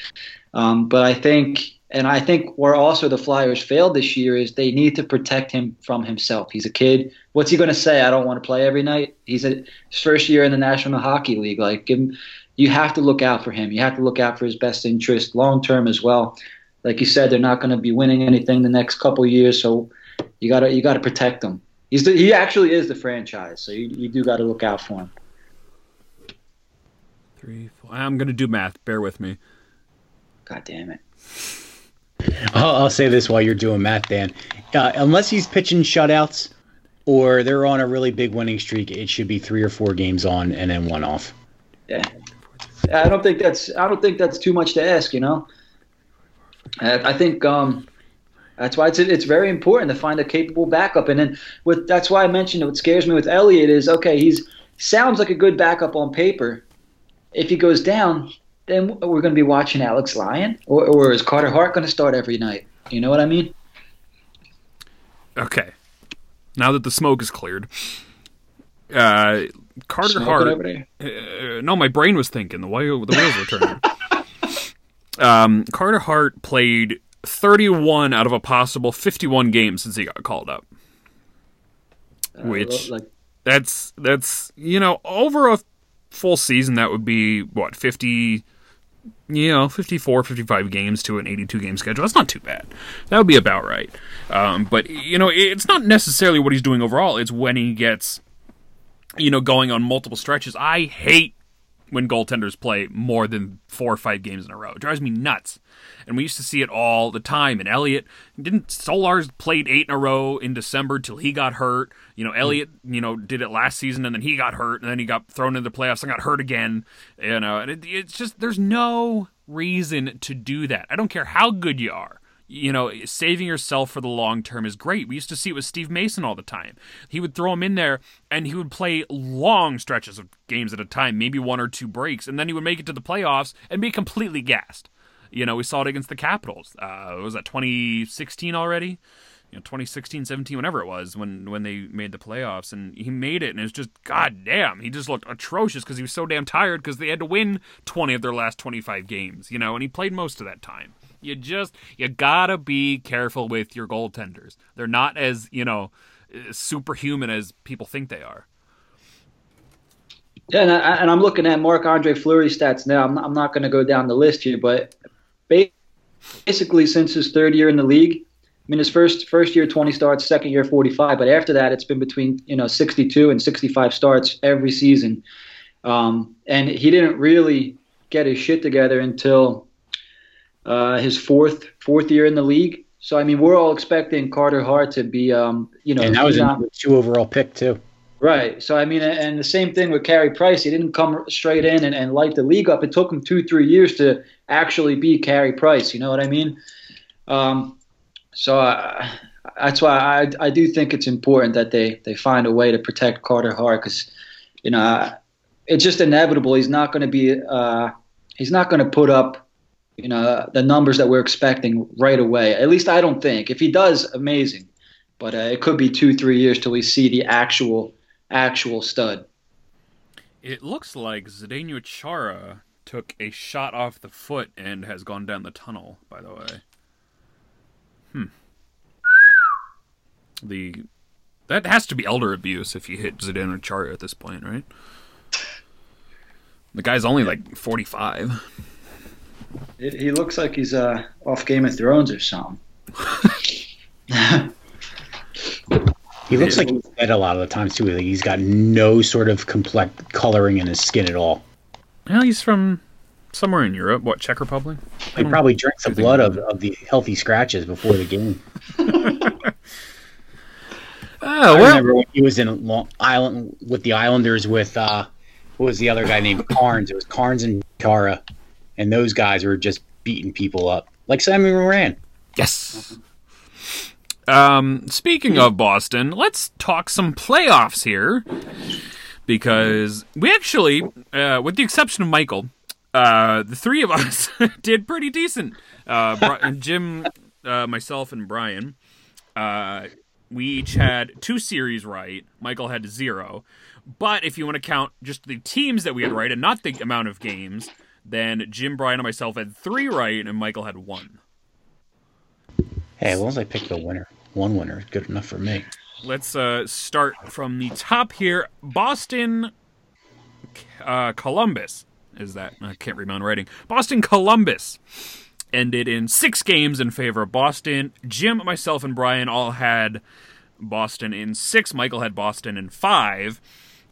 Speaker 2: Um, but i think and i think where also the flyers failed this year is they need to protect him from himself he's a kid what's he going to say i don't want to play every night he's a first year in the national hockey league like give him you have to look out for him you have to look out for his best interest long term as well like you said they're not going to be winning anything the next couple years so you gotta you gotta protect him. He's the, he actually is the franchise, so you, you do got to look out for him.
Speaker 1: Three, four. I'm going to do math. Bear with me.
Speaker 2: God damn it!
Speaker 3: I'll, I'll say this while you're doing math, Dan. Uh, unless he's pitching shutouts or they're on a really big winning streak, it should be three or four games on and then one off.
Speaker 2: Yeah, I don't think that's I don't think that's too much to ask. You know, I, think um, that's why it's it's very important to find a capable backup. And then with that's why I mentioned what scares me with Elliott is okay. He's sounds like a good backup on paper. If he goes down, then we're going to be watching Alex Lyon, or, or is Carter Hart going to start every night? You know what I mean?
Speaker 1: Okay. Now that the smoke is cleared, uh, Carter
Speaker 2: Smoking
Speaker 1: Hart. Uh, no, my brain was thinking. The wheel, the wheels were turning. um, Carter Hart played 31 out of a possible 51 games since he got called up.
Speaker 2: Uh,
Speaker 1: Which-
Speaker 2: like
Speaker 1: That's that's you know over a full season that would be what 50 you know 54 55 games to an 82 game schedule that's not too bad. That would be about right. Um, but you know it's not necessarily what he's doing overall. It's when he gets you know going on multiple stretches. I hate when goaltenders play more than four or five games in a row. It drives me nuts. And we used to see it all the time. And Elliot didn't Solars played eight in a row in December till he got hurt. You know, Elliot, you know, did it last season and then he got hurt and then he got thrown into the playoffs and got hurt again. You know, and it, it's just there's no reason to do that. I don't care how good you are. You know, saving yourself for the long term is great. We used to see it with Steve Mason all the time. He would throw him in there and he would play long stretches of games at a time, maybe one or two breaks, and then he would make it to the playoffs and be completely gassed. You know, we saw it against the Capitals. Uh, was that 2016 already? You know, 2016, 17, whenever it was when when they made the playoffs, and he made it, and it was just goddamn, he just looked atrocious because he was so damn tired because they had to win 20 of their last 25 games, you know, and he played most of that time. You just you gotta be careful with your goaltenders. They're not as you know superhuman as people think they are.
Speaker 2: Yeah, and, I, and I'm looking at Marc Andre Fleury stats now. I'm not, I'm not going to go down the list here, but basically since his third year in the league, I mean his first first year 20 starts, second year 45, but after that it's been between you know 62 and 65 starts every season, um, and he didn't really get his shit together until uh, his fourth fourth year in the league. So I mean, we're all expecting Carter Hart to be, um, you know,
Speaker 3: and that was a two overall pick too.
Speaker 2: Right. So I mean, and the same thing with Carey Price. He didn't come straight in and, and light the league up. It took him two, three years to actually be Carey Price. You know what I mean? Um, so I, that's why I, I do think it's important that they, they find a way to protect Carter Hart because, you know, it's just inevitable. He's not going to be. Uh, he's not going to put up you know, the numbers that we're expecting right away. At least I don't think. If he does, amazing. But uh, it could be two, three years till we see the actual, actual stud.
Speaker 1: It looks like Zdeno Chara took a shot off the foot and has gone down the tunnel. By the way, hmm. The that has to be elder abuse if you hit Zdeno Chara at this point, right? The guy's only like forty-five.
Speaker 2: It, he looks like he's uh, off Game of Thrones or something.
Speaker 3: he looks like he's dead a lot of the times too. Like he's got no sort of complex coloring in his skin at all.
Speaker 1: Well, he's from somewhere in Europe. What Czech Republic?
Speaker 3: He probably drank the blood of, of the healthy scratches before the game. Oh, well. I remember when he was in Long Island with the Islanders with uh, what was the other guy named Cairns? It was Cairns and Chara and those guys were just beating people up, like Sammy Morin.
Speaker 1: Yes. Um, speaking of Boston, let's talk some playoffs here because we actually, uh, with the exception of Michael, uh, the three of us did pretty decent. Uh, Jim, uh, myself, and Brian, uh, we each had two series right. Michael had zero. But if you want to count just the teams that we had right and not the amount of games, then Jim, Brian, and myself had three right, and Michael had one.
Speaker 3: Hey, as long as I picked the winner, one winner is good enough for me.
Speaker 1: Let's uh, start from the top here. Boston, uh, Columbus is that? I can't read my own writing. Boston, Columbus ended in six games in favor of Boston. Jim, myself, and Brian all had Boston in six. Michael had Boston in five.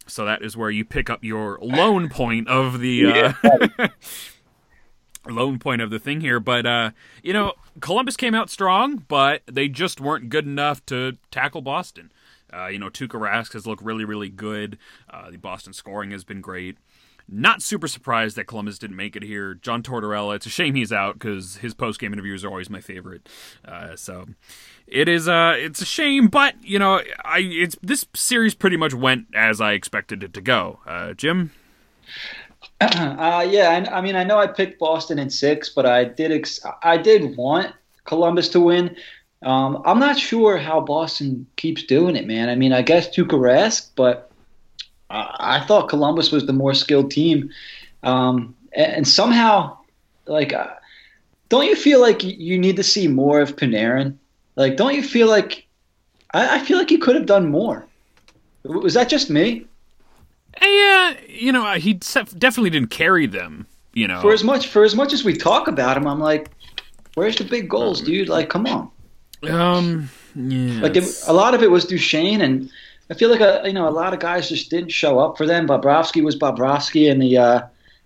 Speaker 1: So that is where you pick up your lone point of the uh, lone point of the thing here. But uh, you know, Columbus came out strong, but they just weren't good enough to tackle Boston. Uh, you know, Tuukka Rask has looked really, really good. Uh, the Boston scoring has been great. Not super surprised that Columbus didn't make it here. John Tortorella, it's a shame he's out because his post game interviews are always my favorite. Uh, so it is uh it's a shame, but you know, I it's this series pretty much went as I expected it to go. Uh, Jim.
Speaker 2: Uh, yeah, I, I, mean, I know I picked Boston in six, but I did ex- I did want Columbus to win. Um, I'm not sure how Boston keeps doing it, man. I mean, I guess Tuukka Rask, but I thought Columbus was the more skilled team, um, and, and, somehow, like, uh, don't you feel like you need to see more of Panarin? Like, don't you feel like I, I feel like he could have done more? Was that just me?
Speaker 1: Yeah, you know, he definitely didn't carry them. You know,
Speaker 2: for as much for as much as we talk about him, I'm like, where's the big goals, dude? Like, come on.
Speaker 1: Um, yeah.
Speaker 2: Like it, a lot of it was Duchene, and I feel like a, you know a lot of guys just didn't show up for them. Bobrovsky was Bobrovsky in the uh,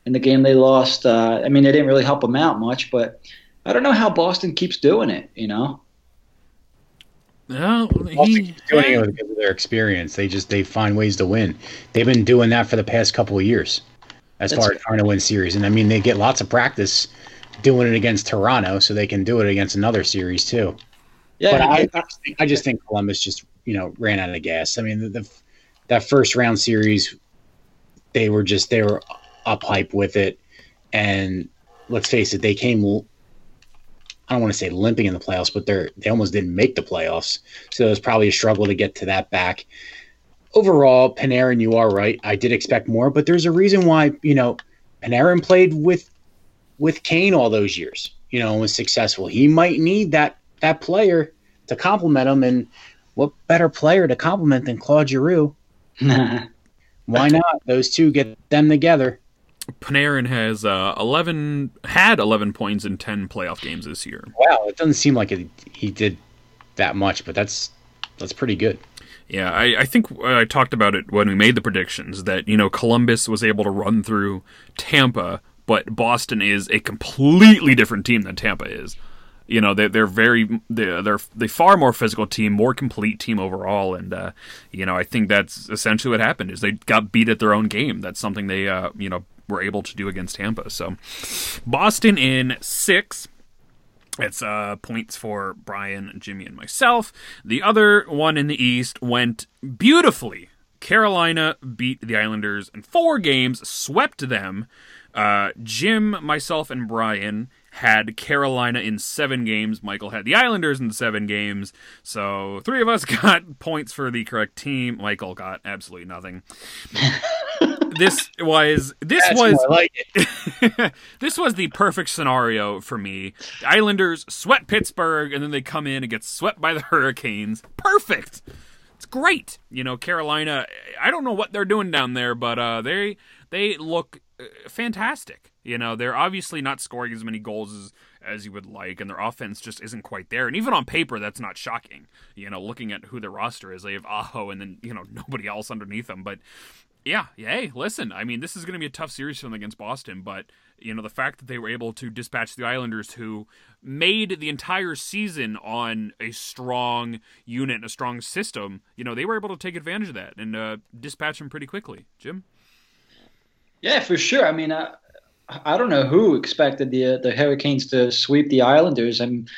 Speaker 2: in the game they lost. Uh, I mean, they didn't really help him out much, but I don't know how Boston keeps doing it. You know.
Speaker 1: No,
Speaker 3: he doing it because of their experience. They just they find ways to win. They've been doing that for the past couple of years, as far as trying to win series. And I mean, they get lots of practice doing it against Toronto, so they can do it against another series too.
Speaker 2: Yeah,
Speaker 3: but I,
Speaker 2: I-
Speaker 3: I, just think, I just think Columbus just you know ran out of gas. I mean, the, the that first round series, they were just they were up hype with it, and let's face it, they came. I don't want to say limping in the playoffs, but they're they almost didn't make the playoffs, so it was probably a struggle to get to that back. Overall, Panarin, you are right. I did expect more, but there's a reason why you know Panarin played with with Kane all those years. You know, and was successful. He might need that that player to complement him, and what better player to compliment than Claude Giroux? Why not? Those two get them together.
Speaker 1: Panarin has uh, 11 had 11 points in 10 playoff games this year.
Speaker 3: Wow, it doesn't seem like it, he did that much, but that's that's pretty good.
Speaker 1: Yeah, I, I think I talked about it when we made the predictions that you know Columbus was able to run through Tampa, but Boston is a completely different team than Tampa is. You know, they're, they're very they're they're they far more physical team, more complete team overall, and uh, you know I think that's essentially what happened is they got beat at their own game. That's something they uh, you know were able to do against Tampa. So Boston in six. It's uh, points for Brian, Jimmy, and myself. The other one in the East went beautifully. Carolina beat the Islanders in four games, swept them. Uh, Jim, myself, and Brian had Carolina in seven games. Michael had the Islanders in seven games. So three of us got points for the correct team. Michael got absolutely nothing. this was this
Speaker 3: That's
Speaker 1: was
Speaker 3: like
Speaker 1: this was the perfect scenario for me. The Islanders sweat Pittsburgh, and then they come in and get swept by the Hurricanes. Perfect. It's great. You know, Carolina. I don't know what they're doing down there, but uh, they they look uh, fantastic. You know, they're obviously not scoring as many goals as as you would like, and their offense just isn't quite there. And even on paper, that's not shocking. You know, looking at who their roster is, they have Aho, and then you know nobody else underneath them. But yeah, hey, listen, I mean, this is going to be a tough series for them against Boston, but, you know, the fact that they were able to dispatch the Islanders, who made the entire season on a strong unit and a strong system, you know, they were able to take advantage of that and uh, dispatch them pretty quickly. Jim?
Speaker 2: Yeah, for sure. I mean, I, I don't know who expected the the Hurricanes to sweep the Islanders. and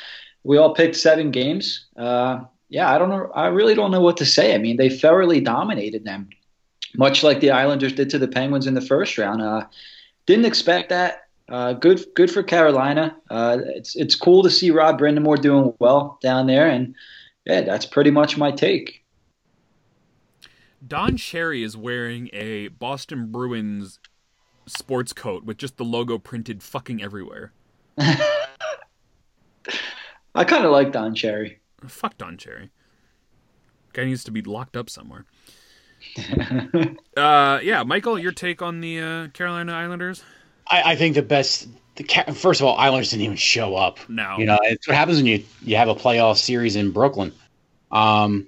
Speaker 2: we all picked seven games. Uh, yeah, I don't know. I really don't know what to say. I mean, they thoroughly dominated them, much like the Islanders did to the Penguins in the first round. Uh, didn't expect that. Uh, good, good for Carolina. Uh, it's it's cool to see Rod Brind'Amour doing well down there, and yeah, that's pretty much my take.
Speaker 1: Don Cherry is wearing a Boston Bruins sports coat with just the logo printed fucking everywhere.
Speaker 2: I kind of like Don Cherry.
Speaker 1: Fuck Don Cherry. Guy needs to be locked up somewhere. uh, yeah, Michael, your take on the uh, Carolina Islanders?
Speaker 3: I, I think the best. The, Ca- first of all, Islanders didn't even show up.
Speaker 1: No.
Speaker 3: You know, it's what happens when you you have a playoff series in Brooklyn. Um,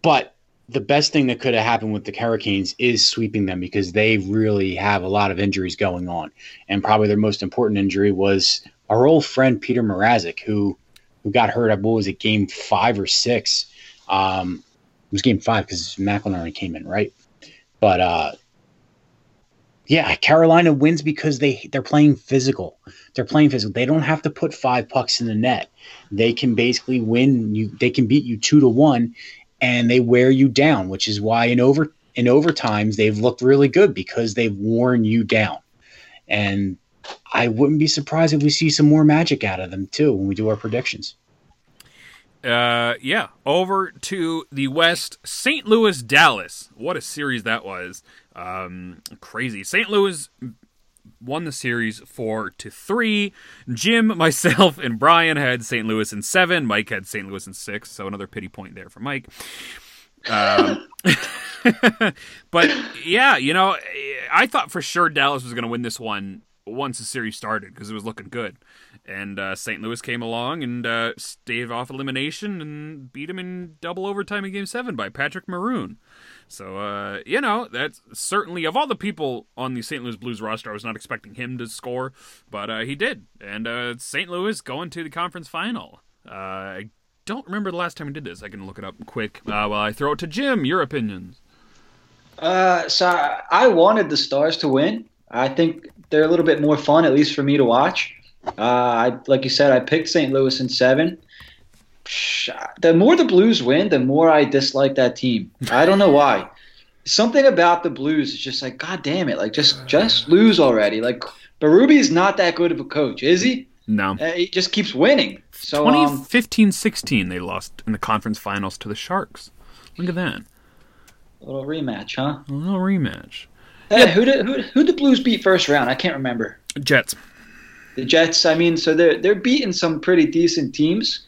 Speaker 3: but the best thing that could have happened with the Hurricanes is sweeping them because they really have a lot of injuries going on, and probably their most important injury was our old friend Peter Mrazek, who who got hurt. I believe was it game five or six. Um, it was game five because McElhinney came in right, but uh, yeah, Carolina wins because they they're playing physical. They're playing physical. They don't have to put five pucks in the net. They can basically win you. They can beat you two to one, and they wear you down. Which is why in over in overtimes they've looked really good because they've worn you down. And I wouldn't be surprised if we see some more magic out of them too when we do our predictions.
Speaker 1: Uh, yeah. Over to the West, St. Louis, Dallas. What a series that was. Um, crazy. St. Louis won the series four to three. Jim, myself, and Brian had St. Louis in seven. Mike had St. Louis in six. So another pity point there for Mike. Um, but yeah, you know, I thought for sure Dallas was going to win this one once the series started because it was looking good. And uh, St. Louis came along and uh, staved off elimination and beat him in double overtime in Game Seven by Patrick Maroon. So uh, you know that's certainly of all the people on the St. Louis Blues roster, I was not expecting him to score, but uh, he did. And uh, St. Louis going to the conference final. Uh, I don't remember the last time we did this. I can look it up quick uh, while I throw it to Jim. Your opinions?
Speaker 2: Uh, so I- wanted the Stars to win. I think they're a little bit more fun, at least for me to watch. Uh, I, like you said, I picked St. Louis in seven. The more the Blues win, the more I dislike that team. I don't know why. Something about the Blues is just like, God damn it! Like, just just lose already. Like, Berube is not that good of a coach, is he?
Speaker 1: No.
Speaker 2: Uh, he just keeps winning. So, um,
Speaker 1: 2015 16, they lost in the conference finals to the Sharks. Look at that.
Speaker 2: a little rematch, huh?
Speaker 1: A little rematch.
Speaker 2: Hey, who did who who the Blues beat first round? I can't remember.
Speaker 1: Jets.
Speaker 2: The Jets. I mean, so they're they're beating some pretty decent teams.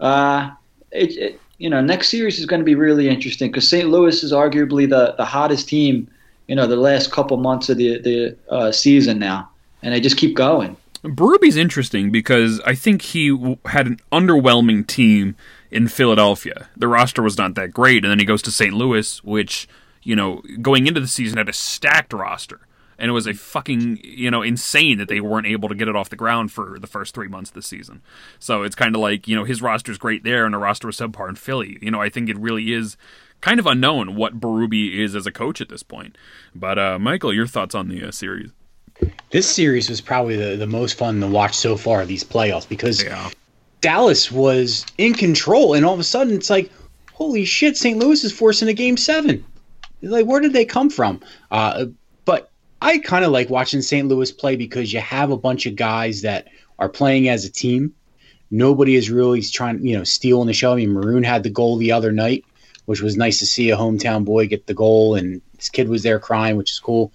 Speaker 2: Uh, it, it you know next series is going to be really interesting because St. Louis is arguably the the hottest team. You know, the last couple months of the the uh, season now, and they just keep going.
Speaker 1: Berube's interesting because I think he had an underwhelming team in Philadelphia. The roster was not that great, and then he goes to St. Louis, which you know going into the season had a stacked roster. And it was a fucking, you know, insane that they weren't able to get it off the ground for the first three months of the season. So it's kind of like, you know, his roster's great there and the roster was subpar in Philly. You know, I think it really is kind of unknown what Berube is as a coach at this point. But, uh, Michael, your thoughts on the uh, series?
Speaker 3: This series was probably the, the most fun to watch so far, these playoffs, because
Speaker 1: Yeah.
Speaker 3: Dallas was in control, and all of a sudden it's like, holy shit, St. Louis is forcing a game seven. Like, where did they come from? Uh, I kind of like watching St. Louis play because you have a bunch of guys that are playing as a team. Nobody is really trying, you know, stealing the show. I mean, Maroon had the goal the other night, which was nice to see a hometown boy get the goal, and his kid was there crying, which is cool.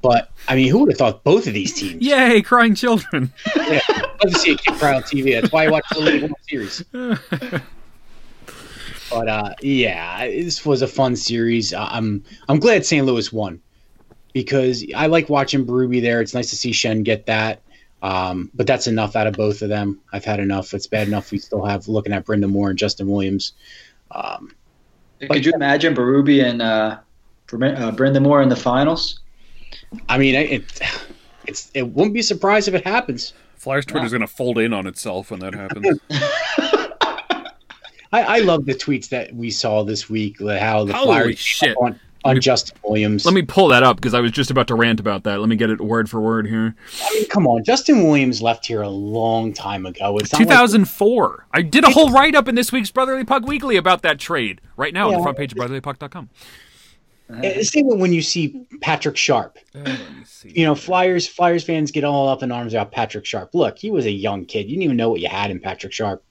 Speaker 3: But I mean, who would have thought both of these teams?
Speaker 1: Yay, crying children.
Speaker 3: Yeah, love to see a kid cry on TV. That's why I watch the League One series. But uh, yeah, this was a fun series. Uh, I'm I'm glad St. Louis won because I like watching Berube there. It's nice to see Schenn get that. Um, but that's enough out of both of them. I've had enough. It's bad enough we still have looking at Brind'Amour and Justin Williams. Um,
Speaker 2: Could you imagine Berube and uh, Bre- uh, Brind'Amour in the finals?
Speaker 3: I mean, it it's it wouldn't be surprised if it happens.
Speaker 1: Flyers Twitter's going to fold in on itself when that happens.
Speaker 3: I, I love the tweets that we saw this week. How the
Speaker 1: Holy
Speaker 3: Flyers
Speaker 1: shit.
Speaker 3: up on, on Justin Williams.
Speaker 1: Let me pull that up because I was just about to rant about that. Let me get it word for word here.
Speaker 3: I mean, come on, Justin Williams left here a long time ago. It's not like-
Speaker 1: 2004. I did a whole write up in this week's Brotherly Puck Weekly about that trade right now on the front page of brotherlypuck.com.
Speaker 3: It's even when you see Patrick Sharp. You know, Flyers Flyers fans get all up in arms about Patrick Sharp. Look, he was a young kid. You didn't even know what you had in Patrick Sharp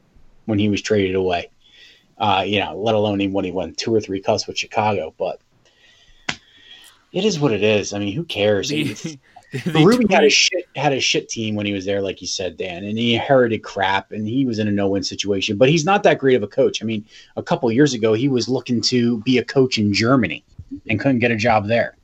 Speaker 3: when he was traded away. Uh, you know, let alone even when he won two or three cups with Chicago. But it is what it is. I mean, who cares?
Speaker 1: The-
Speaker 3: Ruby had a shit had a shit team when he was there, like you said, Dan, and he inherited crap, and he was in a no win situation. But he's not that great of a coach. I mean, a couple years ago, he was looking to be a coach in Germany and couldn't get a job there.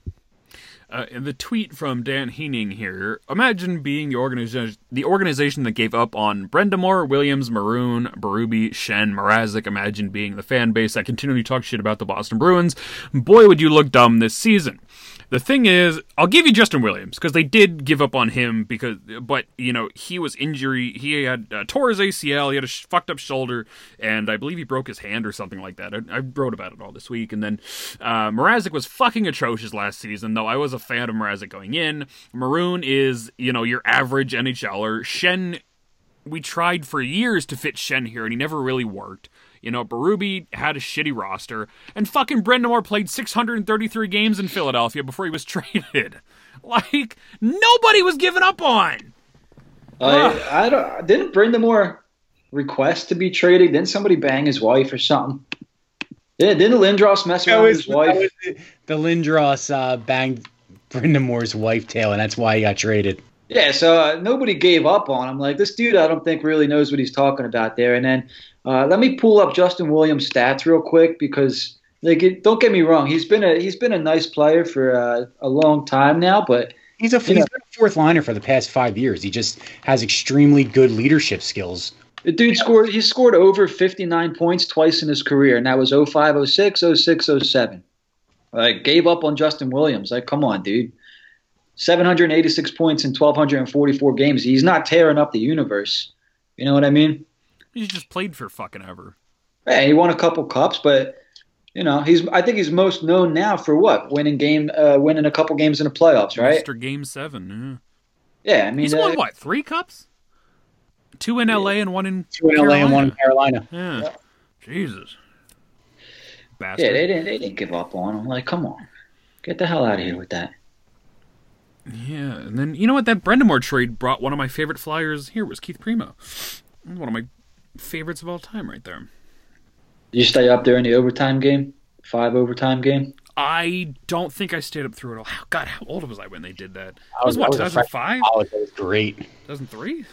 Speaker 1: Uh, the tweet from Dan Heening here. Imagine being the organization, the organization that gave up on Brind'Amour, Williams, Maroon, Berube, Schenn, Mrazek. Imagine being the fan base that continually talks shit about the Boston Bruins. Boy, would you look dumb this season. The thing is, I'll give you Justin Williams because they did give up on him because, but you know, he was injury. He had uh, tore his ACL. He had a sh- fucked up shoulder, and I believe he broke his hand or something like that. I, I wrote about it all this week. And then uh, Mrazek was fucking atrocious last season, though I was a fan of Mrazek going in. Maroon is, you know, your average NHLer. Schenn, we tried for years to fit Schenn here, and he never really worked. You know, Berube had a shitty roster, and fucking Brind'Amour played 633 games in Philadelphia before he was traded. Like, nobody was giving up on.
Speaker 2: I, I don't. Didn't Brind'Amour request to be traded? Didn't somebody bang his wife or something? Yeah, didn't Lindros mess around with his wife?
Speaker 3: the, the Lindros uh, banged Brind'Amour's wife tail, and that's why he got traded.
Speaker 2: Yeah, so uh, nobody gave up on him. Like this dude, I don't think really knows what he's talking about there. And then uh, let me pull up Justin Williams' stats real quick because, like, it, don't get me wrong, he's been a he's been a nice player for uh, a long time now. But
Speaker 3: He's a, he's been a fourth liner for the past five years. He just has extremely good leadership skills.
Speaker 2: the dude scored he scored over 59 points twice in his career, and that was 05, 06, 06, 07. Like, gave up on Justin Williams. Like, come on, dude. 786 points in 1,244 games. He's not tearing up the universe. You know what I mean?
Speaker 1: He's just played for fucking ever.
Speaker 2: Yeah, he won a couple cups, but you know, he's I think he's most known now for what? Winning game uh, winning a couple games in the playoffs, right?
Speaker 1: Mr. Game 7.
Speaker 2: Yeah, I mean
Speaker 1: He's
Speaker 2: uh,
Speaker 1: won, what, three cups? Two in LA and one in
Speaker 3: Two in LA and one in Carolina.
Speaker 1: Yeah. Jesus. Bastard.
Speaker 2: Yeah, they didn't. They didn't give up on him. Like, come on, get the hell out of here with that.
Speaker 1: Yeah, and then you know what? That Brind'Amour trade brought one of my favorite flyers here was Keith Primeau. One of my favorites of all time, right there.
Speaker 2: Did you stay up there in the overtime game? Five overtime game?
Speaker 1: I don't think I stayed up through it all. God, how old was I when they did that?
Speaker 3: I
Speaker 1: It was what,
Speaker 3: I a freshman
Speaker 1: 2005?
Speaker 3: in college. It was great.
Speaker 1: 2003?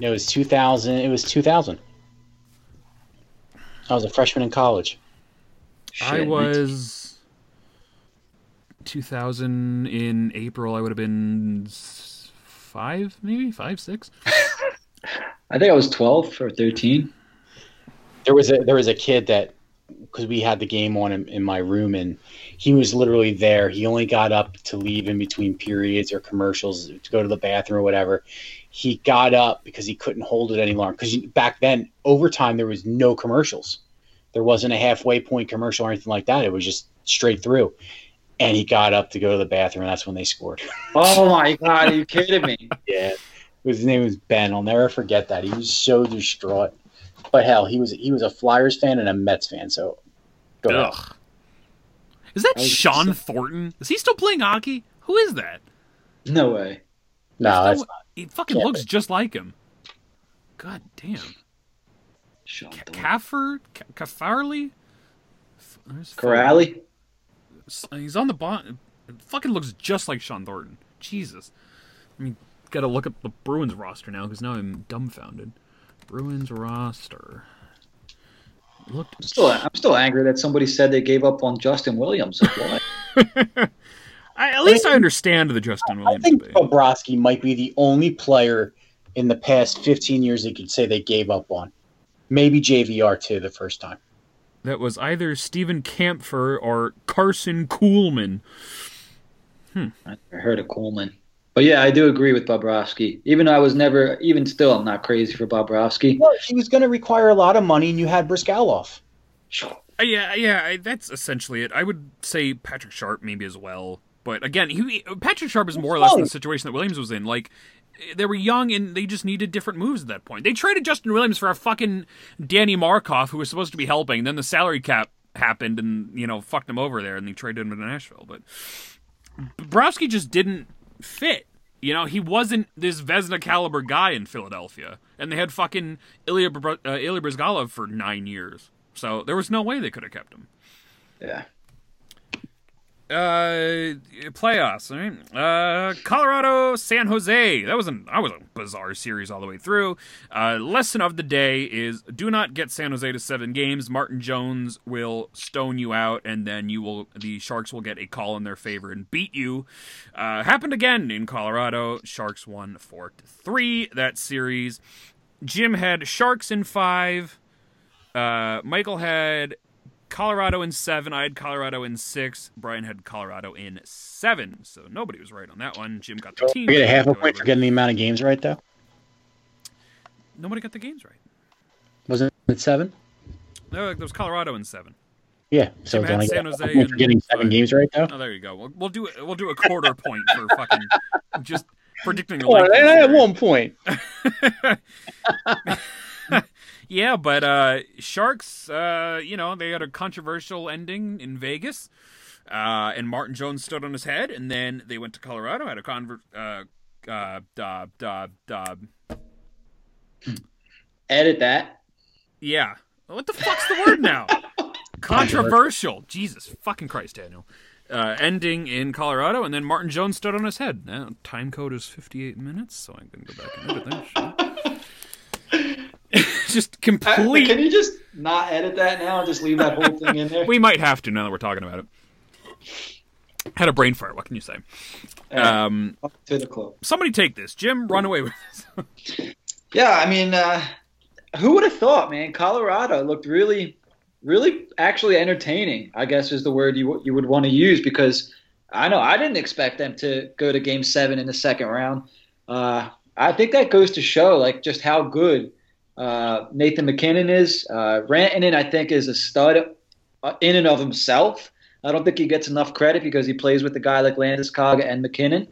Speaker 3: It was 2000. It was 2000. I was a freshman in college.
Speaker 1: I
Speaker 2: Shit,
Speaker 1: was 2000 in April. I would have been five, maybe five, six.
Speaker 2: I think I was twelve or thirteen.
Speaker 3: There was a there was a kid that because we had the game on in, in my room and he was literally there. He only got up to leave in between periods or commercials to go to the bathroom or whatever. He got up because he couldn't hold it any longer. Because back then, overtime there was no commercials. There wasn't a halfway point commercial or anything like that. It was just straight through. And he got up to go to the bathroom, and that's when they scored.
Speaker 2: Oh my god, are you kidding me?
Speaker 3: Yeah, his name was Ben. I'll never forget that. He was so distraught. But hell, he was he was a Flyers fan and a Mets fan. So go ahead.
Speaker 1: Ugh. Is that
Speaker 2: I was-
Speaker 1: Shawn Thornton? Is he still playing hockey? Who is that?
Speaker 2: No way.
Speaker 3: No,
Speaker 1: There's
Speaker 3: that's
Speaker 1: no- he fucking looks
Speaker 3: be.
Speaker 1: just like him. God damn.
Speaker 2: Sean
Speaker 1: Ca-
Speaker 2: Thornton.
Speaker 1: Caffer? Ca- Caffarley? F- He's on the bottom. It fucking looks just like Shawn Thornton. Jesus. I mean, gotta look up the Bruins roster now because now I'm dumbfounded. Bruins roster. Looked.
Speaker 2: I'm still, I'm still angry that somebody said they gave up on Justin Williams. Like, what?
Speaker 1: I, at least I understand the Justin Williams.
Speaker 3: I
Speaker 1: Williams
Speaker 3: think
Speaker 1: debate.
Speaker 3: Bobrovsky might be the only player in the past 15 years they could say they gave up on. Maybe JVR too the first time.
Speaker 1: That was either Steven Kampfer or Karson Kuhlman.
Speaker 2: I heard of Kuhlman. But yeah, I do agree with Bobrovsky. Even though I was never, even still, I'm not crazy for Bobrovsky.
Speaker 3: Well, he was going to require a lot of money, and you had Bryzgalov.
Speaker 1: Uh, yeah, yeah, I, that's essentially it. I would say Patrick Sharp maybe as well, but again, he Patrick Sharp is more or less in the situation that Williams was in. Like they were young and they just needed different moves at that point. They traded Justin Williams for a fucking Danny Markov who was supposed to be helping. Then the salary cap happened and you know fucked him over there, and they traded him to Nashville. But Bobrovsky just didn't fit. You know, he wasn't this Vezina caliber guy in Philadelphia, and they had fucking Ilya, uh, Ilya Bryzgalov for nine years. So there was no way they could have kept him.
Speaker 2: Yeah.
Speaker 1: Uh, playoffs. Right. Uh, Colorado, San Jose. That was an that was a bizarre series all the way through. Uh, lesson of the day is do not get San Jose to seven games. Martin Jones will stone you out, and then you will the Sharks will get a call in their favor and beat you. Uh, happened again in Colorado. Sharks won four to three that series. Jim had Sharks in five. Uh, Michael had Colorado in seven. I had Colorado in six. Brian had Colorado in seven. So nobody was right on that one. Jim got the team.
Speaker 3: We get a half a point for getting the amount of games right, though.
Speaker 1: Nobody got the games right.
Speaker 3: Wasn't it seven?
Speaker 1: No, there was Colorado in seven.
Speaker 3: Yeah. So
Speaker 1: Jim had San Jose
Speaker 3: half a for
Speaker 1: and
Speaker 3: getting seven
Speaker 1: five.
Speaker 3: games right, though.
Speaker 1: Oh, there you go. We'll, we'll do we'll do a quarter point for fucking just predicting the
Speaker 3: Well,
Speaker 1: the
Speaker 3: at one point.
Speaker 1: Yeah, but uh, Sharks, uh, you know, they had a controversial ending in Vegas, uh, and Martin Jones stood on his head, and then they went to Colorado, had a convert, uh, uh, dob, dob, dob.
Speaker 2: Edit that.
Speaker 1: Yeah, what the fuck's the word now? controversial. Jesus fucking Christ, Daniel. Uh, ending in Colorado, and then Martin Jones stood on his head. Now, time code is 58 minutes, so I can go back and edit that. Just complete.
Speaker 2: Can you just not edit that now and just leave that whole thing in there?
Speaker 1: We might have to now that we're talking about it. Had a brain fart. What can you say? Um,
Speaker 2: to the club.
Speaker 1: somebody take this. Jim, run away with this.
Speaker 2: Yeah, I mean, uh, who would have thought, man? Colorado looked really, really actually entertaining. I guess is the word you you would want to use because I know I didn't expect them to go to Game Seven in the second round. Uh, I think that goes to show like just how good uh, Nathan MacKinnon is. Uh, Rantanen, I think, is a stud uh, in and of himself. I don't think he gets enough credit because he plays with a guy like Landeskog and MacKinnon.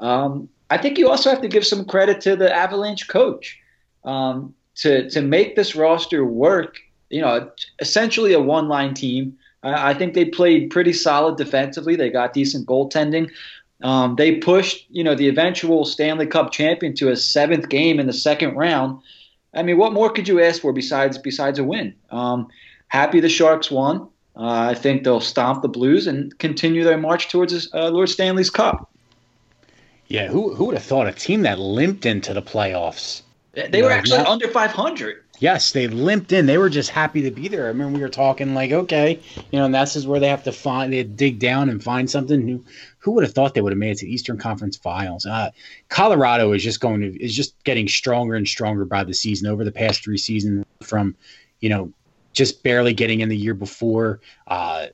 Speaker 2: Um, I think you also have to give some credit to the Avalanche coach. um, to to make this roster work. You know, essentially a one line team. I, I think they played pretty solid defensively. They got decent goaltending. Um, they pushed, you know, the eventual Stanley Cup champion to a seventh game in the second round. I mean, what more could you ask for besides besides a win? Um, happy the Sharks won. Uh, I think they'll stomp the Blues and continue their march towards uh, Lord Stanley's Cup.
Speaker 3: Yeah, who who would have thought a team that limped into the playoffs?
Speaker 2: They were actually not, under 500.
Speaker 3: Yes, they limped in. They were just happy to be there. I remember we were talking like, okay, you know, and that's is where they have to find, they dig down and find something new. Who would have thought they would have made it to Eastern Conference Finals? Uh, Colorado is just going to is just getting stronger and stronger by the season over the past three seasons. From you know, just barely getting in the year before. Uh,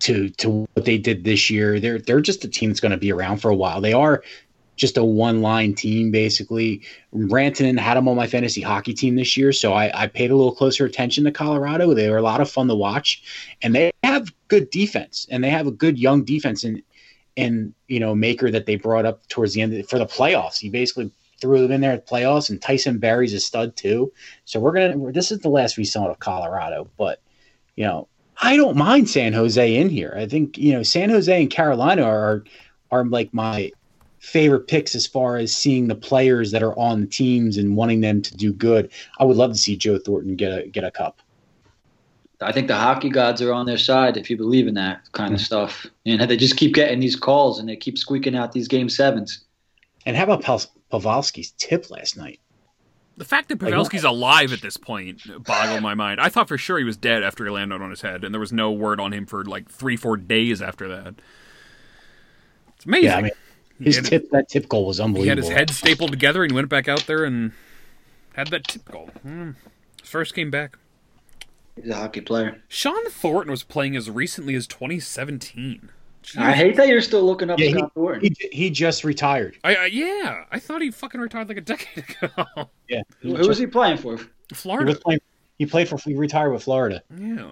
Speaker 3: to to what they did this year. They're they're just a team that's going to be around for a while. They are just a one line team basically. Rantanen had them on my fantasy hockey team this year, so I, I, paid a little closer attention to Colorado. They were a lot of fun to watch, and they have good defense, and they have a good young defense and and you know Makar that they brought up towards the end for the playoffs. He basically threw them in there at the playoffs, and Tyson Barrie's a stud too. So we're gonna. This is the last we saw of Colorado, but you know I don't mind San Jose in here. I think you know San Jose and Carolina are are like my favorite picks as far as seeing the players that are on the teams and wanting them to do good. I would love to see Joe Thornton get a get a cup.
Speaker 2: I think the hockey gods are on their side if you believe in that kind mm-hmm. of stuff. And they just keep getting these calls and they keep squeaking out these game sevens.
Speaker 3: And how about Pavelski's tip last night?
Speaker 1: The fact that Pavelski's alive at this point boggled my mind. I thought for sure he was dead after he landed on his head, and there was no word on him for like three, four days after that. It's amazing. Yeah, I mean,
Speaker 3: his had, tip that tip goal was unbelievable. He
Speaker 1: had his head stapled together, and he went back out there and had that tip goal. Mm. First came back.
Speaker 2: He's a hockey player.
Speaker 1: Shawn Thornton was playing as recently as 2017.
Speaker 2: Jeez. I hate that you're still looking up yeah, Scott
Speaker 3: he, Thornton. He, he, just retired.
Speaker 1: I, uh, yeah, I thought he fucking retired like a decade ago.
Speaker 3: yeah.
Speaker 2: Who, who was he playing for?
Speaker 1: Florida.
Speaker 3: He, playing, he played for. He retired with Florida.
Speaker 1: Yeah.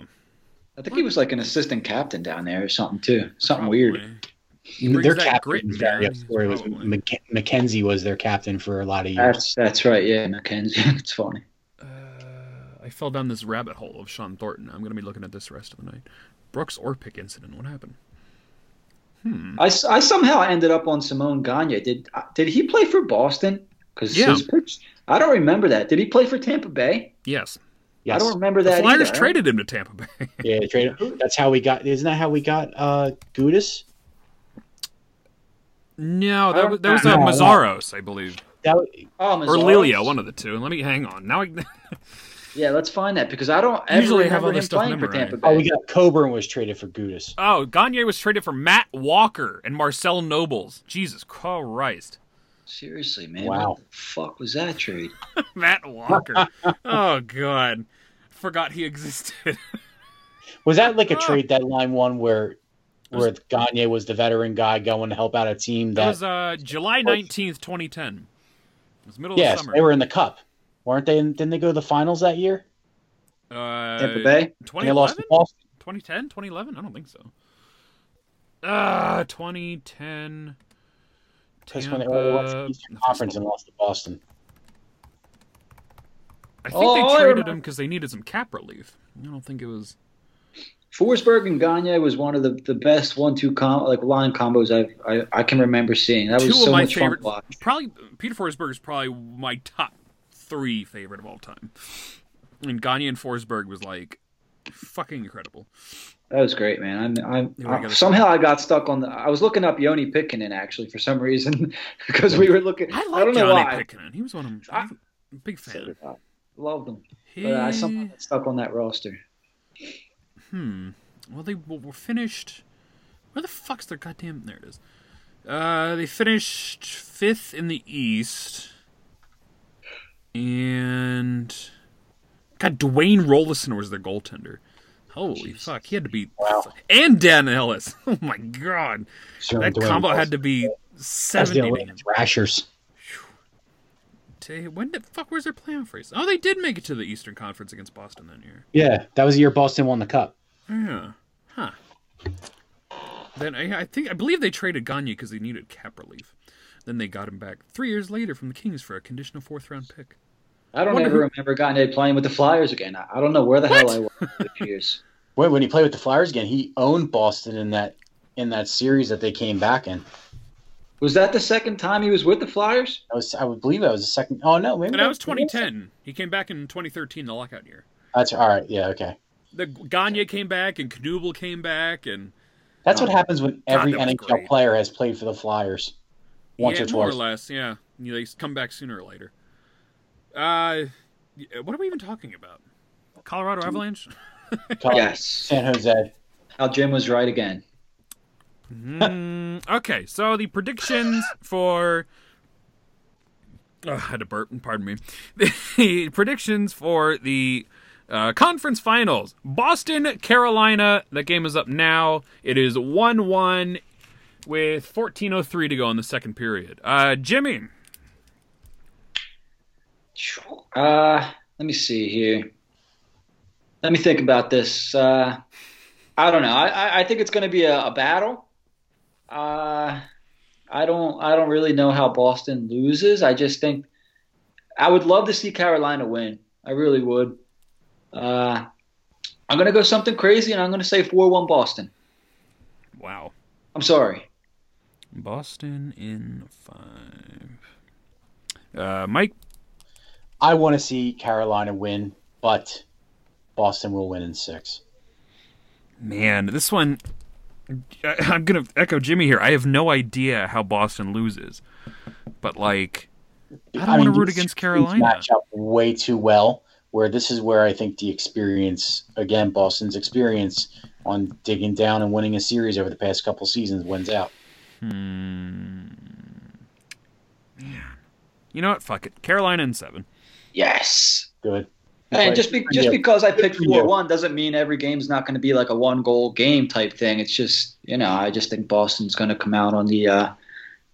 Speaker 2: I think he was like an assistant captain down there or something too. Something Probably. weird.
Speaker 3: Their captain was story was MacKenzie was their captain for a lot of
Speaker 2: years. That's that's right. Yeah, MacKenzie. it's funny.
Speaker 1: Uh, I fell down this rabbit hole of Shawn Thornton. I'm going to be looking at this the rest of the night. Brooks Orpik incident. What happened?
Speaker 2: Hmm. I, I somehow ended up on Simon Gagne. Did did he play for Boston? Because yeah. I don't remember that. Did he play for Tampa Bay?
Speaker 1: Yes.
Speaker 2: Yes. I don't remember that.
Speaker 1: The Flyers
Speaker 2: either,
Speaker 1: traded him to Tampa Bay.
Speaker 3: yeah, traded. That's how we got. Isn't that how we got uh, Gudas?
Speaker 1: No, that was that was uh, Meszaros, I believe.
Speaker 3: That,
Speaker 1: oh, or Lilia, one of the two. Let me hang on. Now I.
Speaker 2: Yeah, let's find that because I don't ever Usually remember have him playing for Tampa Bay.
Speaker 3: Oh, we got Coburn was traded for Gudas.
Speaker 1: Oh, Gagne was traded for Matt Walker and Marcel Noebels. Jesus Christ.
Speaker 2: Seriously, man. Wow. What the fuck was that trade?
Speaker 1: Matt Walker. oh god. Forgot he existed.
Speaker 3: was that like a trade deadline one where where Gagne was the veteran guy going to help out a team that,
Speaker 1: that was uh, July 19th, 2010. It was middle
Speaker 3: yes,
Speaker 1: of summer.
Speaker 3: they were in the cup weren't they? Didn't they go to the finals that year?
Speaker 1: Uh,
Speaker 2: Tampa Bay.
Speaker 1: 2011? 2010, 2011? I don't think so. Uh, 2010. Because when they went
Speaker 3: to the Eastern Conference and lost to Boston.
Speaker 1: I think oh, they traded him because they needed some cap relief. I don't think it was.
Speaker 2: Forsberg and Gagne was one of the, the best one two com like line combos I've, I I can remember seeing. That was so much favorite, fun to watch.
Speaker 1: Probably Peter Forsberg is probably my top three favorite of all time. And Gagne and Forsberg was like fucking incredible.
Speaker 2: That was great, man. I'm, I'm I, uh, somehow I got stuck on the. I was looking up Joni Pitkanen actually for some reason because we were looking.
Speaker 1: I, like I don't know Johnny why. Pitkanen. He was one of them. A big fan.
Speaker 2: So Loved him. He... But I somehow got stuck on that roster.
Speaker 1: Hmm. Well, they were finished. Where the fuck's their goddamn? There it is. Uh, they finished fifth in the East. And God, Dwayne Roloson was their goaltender. Holy Jesus. fuck, he had to be.
Speaker 3: Wow.
Speaker 1: And Dan Ellis. Oh my god, sure, that Dwayne combo had to be seventy.
Speaker 3: Rashers.
Speaker 1: When the fuck was their playoff race? Oh, they did make it to the Eastern Conference against Boston that year.
Speaker 3: Yeah, that was the year Boston won the cup.
Speaker 1: Yeah, huh. Then I, I think I believe they traded Gagne because they needed cap relief. Then they got him back three years later from the Kings for a conditional fourth round pick.
Speaker 2: I don't
Speaker 1: Wonder
Speaker 2: ever
Speaker 1: who-
Speaker 2: remember Gagne playing with the Flyers again. I, I don't know where the hell I was for years.
Speaker 3: Wait, when he played with the Flyers again, he owned Boston in that in that series that they came back in.
Speaker 2: Was that the second time he was with the Flyers?
Speaker 3: I was I would believe that was the second. Oh no, maybe
Speaker 1: And that was 2010. He came back in 2013, the lockout year.
Speaker 3: That's all right. Yeah, okay.
Speaker 1: The Gagne came back and Knuble came back and
Speaker 3: That's what
Speaker 2: Oh.
Speaker 3: happens when every
Speaker 1: that was
Speaker 3: NHL
Speaker 1: great.
Speaker 3: player has played for the Flyers once
Speaker 1: yeah,
Speaker 3: or
Speaker 1: more or
Speaker 3: twice.
Speaker 1: less, yeah. You know, They come back sooner or later. Uh, what are we even talking about? Colorado Avalanche?
Speaker 2: Yes.
Speaker 3: San Jose.
Speaker 2: How Jim was right again.
Speaker 1: Mm, okay, so the predictions for. Oh, I had to burp. Pardon me. The predictions for the uh, conference finals: Boston, Carolina. That game is up now. It is one-one with 14:03 to go in the second period. Uh, Jimmy,
Speaker 2: Uh, let me see here. Let me think about this. Uh, I don't know. I, I, I think it's going to be a, a battle. Uh, I don't. I don't really know how Boston loses. I just think I would love to see Carolina win. I really would. Uh, I'm going to go something crazy, and I'm going to say four-one Boston.
Speaker 1: wow.
Speaker 2: I'm sorry.
Speaker 1: Boston in five. Uh, Mike,
Speaker 3: I want to see Carolina win, but Boston will win in six.
Speaker 1: Man, this one. I- I'm gonna echo Jimmy here. I have no idea how Boston loses, but like, I don't wanna root against Carolina.
Speaker 3: Match up way too well. Where this is where I think the experience, again, Boston's experience on digging down and winning a series over the past couple seasons wins out.
Speaker 1: hmm, man, you know what? Fuck it. Carolina in seven.
Speaker 2: Yes.
Speaker 3: Good.
Speaker 2: And just be, just
Speaker 3: Yeah.
Speaker 2: because I picked four one doesn't mean every game's not going to be like a one goal game type thing. It's just you know I just think Boston's going to come out on the uh,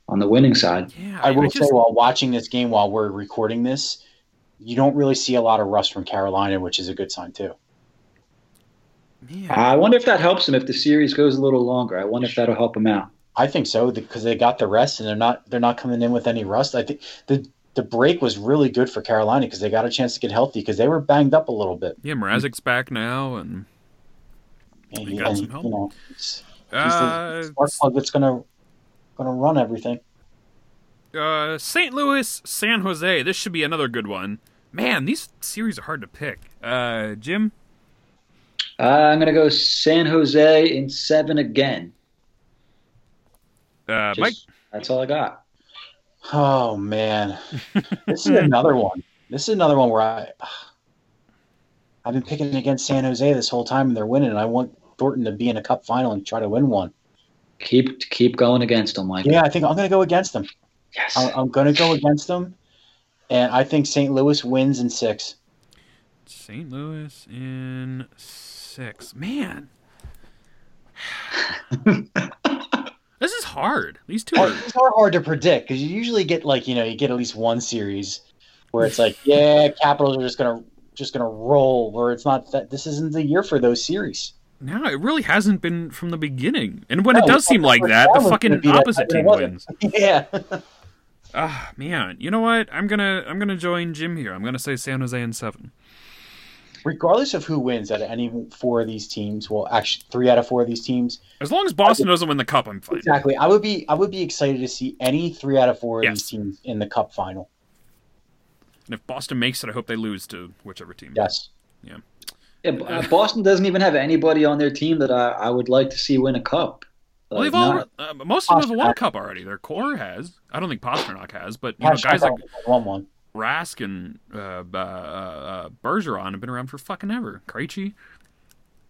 Speaker 2: on the winning side.
Speaker 1: Yeah,
Speaker 3: I will
Speaker 1: just,
Speaker 3: say, while watching this game, while we're recording this, you don't really see a lot of rust from Carolina, which is a good sign too.
Speaker 1: man,
Speaker 2: I wonder if that helps them if the series goes a little longer. I wonder if that'll help them out.
Speaker 3: I think so because they got the rest and they're not they're not coming in with any rust. I think the the break was really good for Carolina because they got a chance to get healthy because they were banged up a little bit.
Speaker 1: yeah, Mrazek's back now, and
Speaker 3: And,
Speaker 1: They got
Speaker 3: and,
Speaker 1: some help.
Speaker 3: you know, it's, he's
Speaker 1: uh,
Speaker 3: the spark plug that's gonna gonna run everything.
Speaker 1: Uh, St. Louis, San Jose. This should be another good one. Man, these series are hard to pick. Uh, Jim,
Speaker 2: Uh, I'm going to go San Jose in seven again.
Speaker 1: uh,
Speaker 2: Just-
Speaker 1: Mike.
Speaker 2: That's all I got.
Speaker 3: Oh man, this is another one. This is another one where I I've been picking against San Jose this whole time and they're winning. And I want Thornton to be in a Cup final and try to win one.
Speaker 2: Keep keep going against them, Mike.
Speaker 3: Yeah, I think I'm going to go against them.
Speaker 2: Yes.
Speaker 3: I- I'm going to go against them, and I think St. Louis wins in six.
Speaker 1: St. Louis in six. Man. this is hard. These two are.
Speaker 3: It's are hard to predict because you usually get like you know you get at least one series where it's like yeah Capitals are just gonna just gonna roll where it's not that this isn't the year for those series.
Speaker 1: No, it really hasn't been from the beginning. And when it does seem like
Speaker 3: the
Speaker 1: that, the fucking
Speaker 3: gonna that
Speaker 1: opposite team wins.
Speaker 3: yeah,
Speaker 1: Ah, man. You know what? I'm gonna I'm gonna join Jim here. I'm gonna say San Jose in seven.
Speaker 3: regardless of who wins out of any four of these teams, well, actually three out of four of these teams,
Speaker 1: As long as Boston doesn't win the cup, I'm fine.
Speaker 3: exactly. I would be I would be excited to see any three out of four of
Speaker 1: Yes.
Speaker 3: these teams in the Cup final.
Speaker 1: And if Boston makes it, I hope they lose to whichever team.
Speaker 3: Yes.
Speaker 2: Yeah, B- uh, Boston doesn't even have anybody on their team that I, I would like to see win a cup.
Speaker 1: Well, they've all uh, most of them have won a
Speaker 3: Pastrnak.
Speaker 1: cup already. Their core has. I don't think Pastrnak has, but you know, guys like
Speaker 3: won one.
Speaker 1: Rask and uh, uh, uh, Bergeron have been around for fucking ever. Krejci,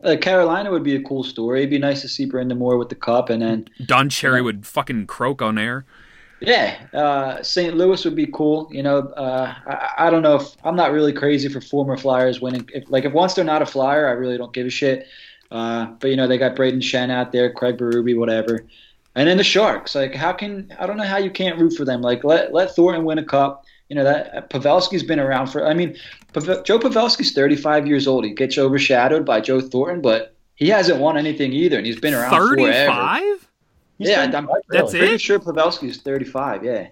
Speaker 2: uh, Carolina would be a cool story. It'd be nice to see Brind'Amour with the cup, and then
Speaker 1: Don Cherry would fucking croak on air.
Speaker 2: yeah, uh, St. Louis would be cool. You know, uh, I, I don't know if I'm not really crazy for former Flyers winning. If, like if once they're not a Flyer, I really don't give a shit. Uh, but you know, they got Brayden Schenn out there, Craig Berube, whatever. And then the Sharks, like how can I don't know how you can't root for them. Like let let Thornton win a cup. You know that Pavelski's been around for. I mean, Pavel, Joe Pavelski's 35 years old. He gets overshadowed by Joe Thornton, but he hasn't won anything either, and he's been around forever.
Speaker 1: Thirty-five.
Speaker 2: Yeah,
Speaker 3: done
Speaker 2: I'm-
Speaker 1: that's
Speaker 3: really.
Speaker 2: Pretty sure Pavelski's 35. Yeah.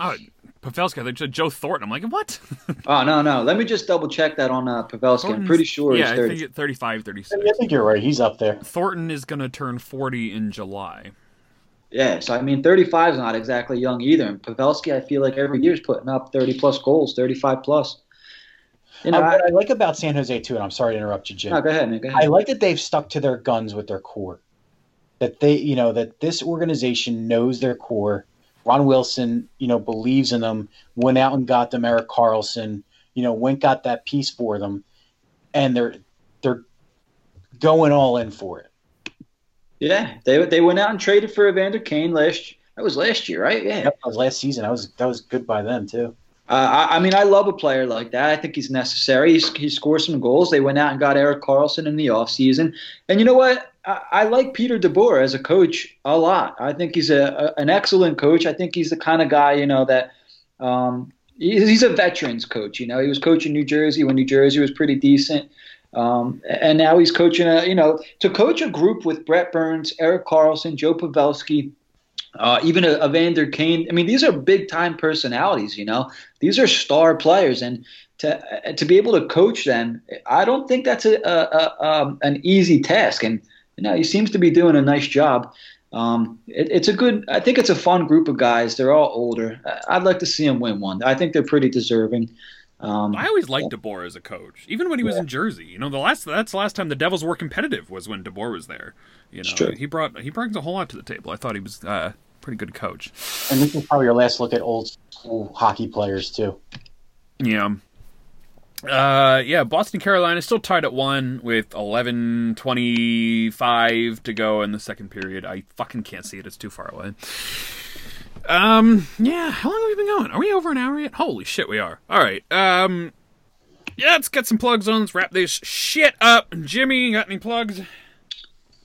Speaker 1: Oh, Pavelski. I think said Joe Thornton. I'm like, what?
Speaker 2: Oh no, no. Let me just double check that on uh, Pavelski. I'm pretty sure
Speaker 1: yeah,
Speaker 2: he's
Speaker 1: I think 35, 36.
Speaker 3: I think you're right. He's up there.
Speaker 1: Thornton is going to turn 40 in July.
Speaker 2: Yeah, so I mean, 35 is not exactly young either. And Pavelski, I feel like every year is putting up 30 plus goals, 35 plus. You know,
Speaker 3: Uh,
Speaker 2: I,
Speaker 3: what I like about San Jose too, and I'm sorry to interrupt you, Jim.
Speaker 2: no, go ahead, man. Go
Speaker 3: I like that they've stuck to their guns with their core. That they, you know, that this organization knows their core. Ron Wilson, you know, believes in them. Went out and got them Erik Karlsson. You know, went got that piece for them, and they're they're going all in for it.
Speaker 2: Yeah, they they went out and traded for Evander Kane last. That was last year, right? Yeah.
Speaker 3: That was last season. That was that was good by them too.
Speaker 2: Uh, I, I mean, I love a player like that. I think he's necessary. He's, he scores some goals. They went out and got Erik Karlsson in the offseason. And you know what? I, like Peter DeBoer as a coach a lot. I think he's a, a an excellent coach. I think he's the kind of guy, you know, that um, he's, he's a veterans coach. You know, he was coaching New Jersey when New Jersey was pretty decent. Um, and now he's coaching a, you know, to coach a group with Brett Burns, Erik Karlsson, Joe Pavelski, uh, even a, Evander Kane. I mean, these are big time personalities. You know, these are star players, and to uh, to be able to coach them, I don't think that's a, a, a um, an easy task. And you know, he seems to be doing a nice job. Um, it, it's a good. I think it's a fun group of guys. They're all older. I- I'd like to see them win one. I think they're pretty deserving. Um,
Speaker 1: I always liked DeBoer as a coach, even when he was in Jersey. You know, the last that's the last time the Devils were competitive was when DeBoer was there. You know,
Speaker 2: true.
Speaker 1: he brought he brings a whole lot to the table. I thought he was uh, a pretty good coach.
Speaker 3: And this is probably your last look at old school hockey players too.
Speaker 1: Yeah. Uh, yeah, Boston Carolina still tied at one with 11 25 to go in the second period. I fucking can't see it. It's too far away. Um, yeah, how long have we been going? Are we over an hour yet? Holy shit, we are. All right. Um, yeah, let's get some plugs on. Let's wrap this shit up. Jimmy, got any plugs?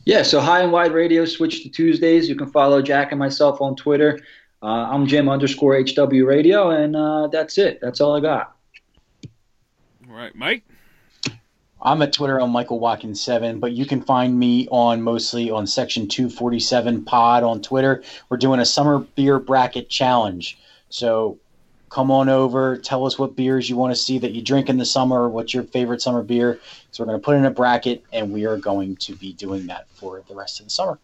Speaker 2: Yeah, so High and Wide Radio switched to Tuesdays. You can follow Jack and myself on Twitter. Uh, I'm Jim underscore HW Radio, and uh, that's it. That's all I got.
Speaker 1: All right, Mike.
Speaker 3: I'm at Twitter on Michael Watkins seven, but you can find me on mostly on Section two forty seven Pod on Twitter. We're doing a summer beer bracket challenge, so come on over. Tell us what beers you want to see that you drink in the summer. What's your favorite summer beer? So we're going to put in a bracket, and we are going to be doing that for the rest of the summer.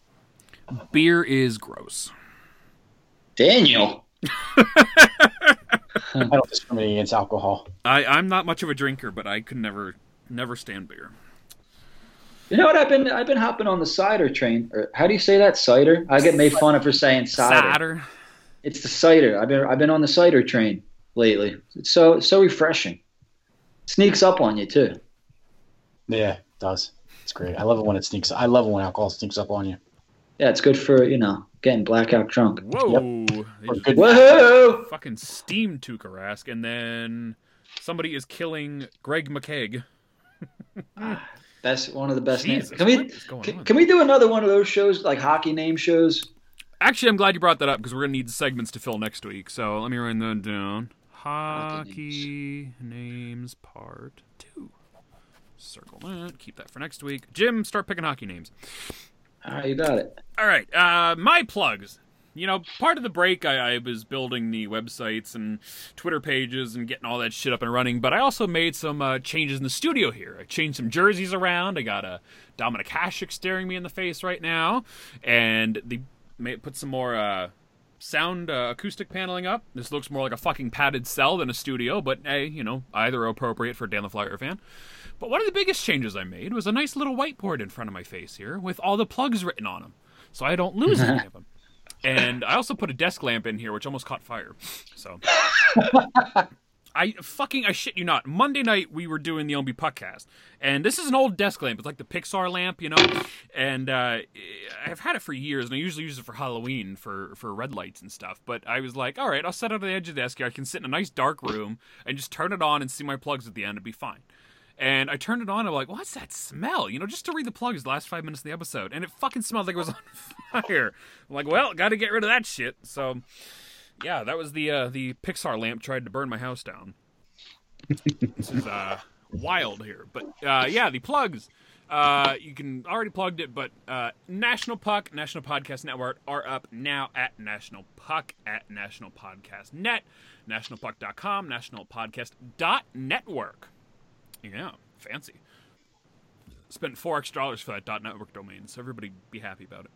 Speaker 1: Beer is gross.
Speaker 2: Daniel.
Speaker 3: I don't discriminate against alcohol.
Speaker 1: I, I'm not much of a drinker, but I could never never stand beer.
Speaker 2: You know what? I've been I've been hopping on the cider train. Or how do you say that? Cider. I get made fun of for saying cider.
Speaker 1: Cider.
Speaker 2: It's the cider. I've been I've been on the cider train lately. It's so so refreshing. Sneaks up on you too.
Speaker 3: Yeah, it does. It's great. I love it when it sneaks. I love it when alcohol sneaks up on you.
Speaker 2: Yeah, it's good for you know getting blackout drunk.
Speaker 1: Whoa. They
Speaker 3: Or
Speaker 1: just
Speaker 3: good.
Speaker 2: Whoa!
Speaker 1: fucking steam Tuukka Rask, and then somebody is killing Greg McKegg.
Speaker 2: Ah, That's one of the best names. Can we
Speaker 1: what is going
Speaker 2: can, can we do another one of those shows like hockey name shows?
Speaker 1: Actually, I'm glad you brought that up because we're gonna need segments to fill next week. So let me write that down.
Speaker 2: Hockey
Speaker 1: Hockey names part two. Circle that. Keep that for next week. Jim, start picking hockey names.
Speaker 2: All right, you got it.
Speaker 1: All right, uh, my plugs. You know, part of the break, I, I was building the websites and Twitter pages and getting all that shit up and running. But I also made some uh, changes in the studio here. I changed some jerseys around. I got a Dominik Hasek staring me in the face right now, and they put some more uh, sound uh, acoustic paneling up. This looks more like a fucking padded cell than a studio, but hey, you know, either appropriate for Dan the Flyer fan. But one of the biggest changes I made was a nice little whiteboard in front of my face here with all the plugs written on them, so I don't lose any of them. And I also put a desk lamp in here, which almost caught fire. So I fucking I shit you not. Monday night we were doing the OMB podcast, and this is an old desk lamp. It's like the Pixar lamp, you know. And uh, I've had it for years, and I usually use it for Halloween for for red lights and stuff. But I was like, all right, I'll set it on the edge of the desk here. I can sit in a nice dark room and just turn it on and see my plugs at the end. It'd be fine. And I turned it on. I'm like, what's that smell? You know, just to read the plugs the last five minutes of the episode, and it fucking smelled like it was on fire. I'm like, well, got to get rid of that shit. So, yeah, that was the uh, the Pixar lamp tried to burn my house down. this is uh, wild here, but uh, yeah, the plugs. Uh, you can already plugged it, but uh, National Puck, National Podcast Network are up now at National Puck at National Podcast Net. nationalpuck.com, nationalpodcast.network. Yeah, fancy. Spent four extra dollars for that .network domain, so everybody be happy about it.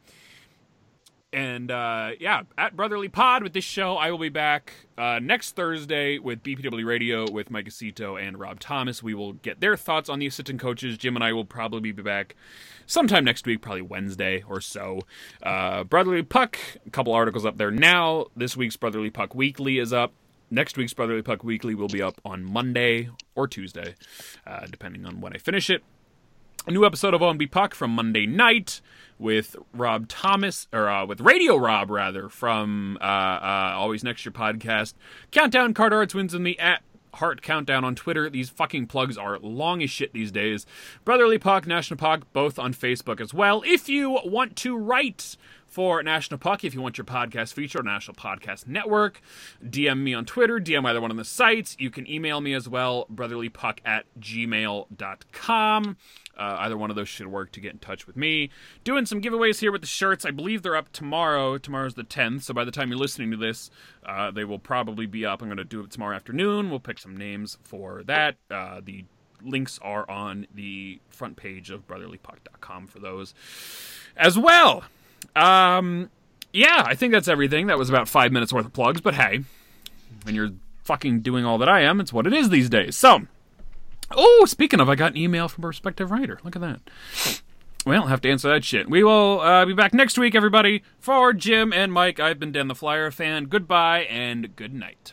Speaker 1: And uh, yeah, at Brotherly Pod with this show, I will be back uh, next Thursday with BPW Radio with Mike Acito and Rob Thomas. We will get their thoughts on the assistant coaches. Jim and I will probably be back sometime next week, probably Wednesday or so. Uh, Brotherly Puck, a couple articles up there now. This week's Brotherly Puck Weekly is up. Next week's Brotherly Puck Weekly will be up on Monday or Tuesday, uh, depending on when I finish it. A new episode of OMB Puck from Monday night with Rob Thomas, or uh, with Radio Rob, rather, from uh, uh, Always Next Year podcast. Countdown Card Arts wins in the at Heart Countdown on Twitter. These fucking plugs are long as shit these days. Brotherly Puck, National Puck, both on Facebook as well. If you want to write for National Puck. If you want your podcast featured on National Podcast Network, DM me on Twitter, DM either one of the sites. You can email me as well, brotherlypuck at gmail.com. Uh, either one of those should work to get in touch with me. Doing some giveaways here with the shirts. I believe they're up tomorrow. Tomorrow's the 10th, so by the time you're listening to this, uh, they will probably be up. I'm going to do it tomorrow afternoon. We'll pick some names for that. Uh, the links are on the front page of brotherlypuck.com for those as well. Um, yeah, I think that's everything. That was about five minutes worth of plugs, but hey, when you're fucking doing all that I am, it's what it is these days. So, oh, speaking of, I got an email from a respective writer. Look at that. Well, I'll have to answer that shit. We will uh, be back next week, everybody. For Jim and Mike, I've been Dan the Flyer fan. Goodbye and good night.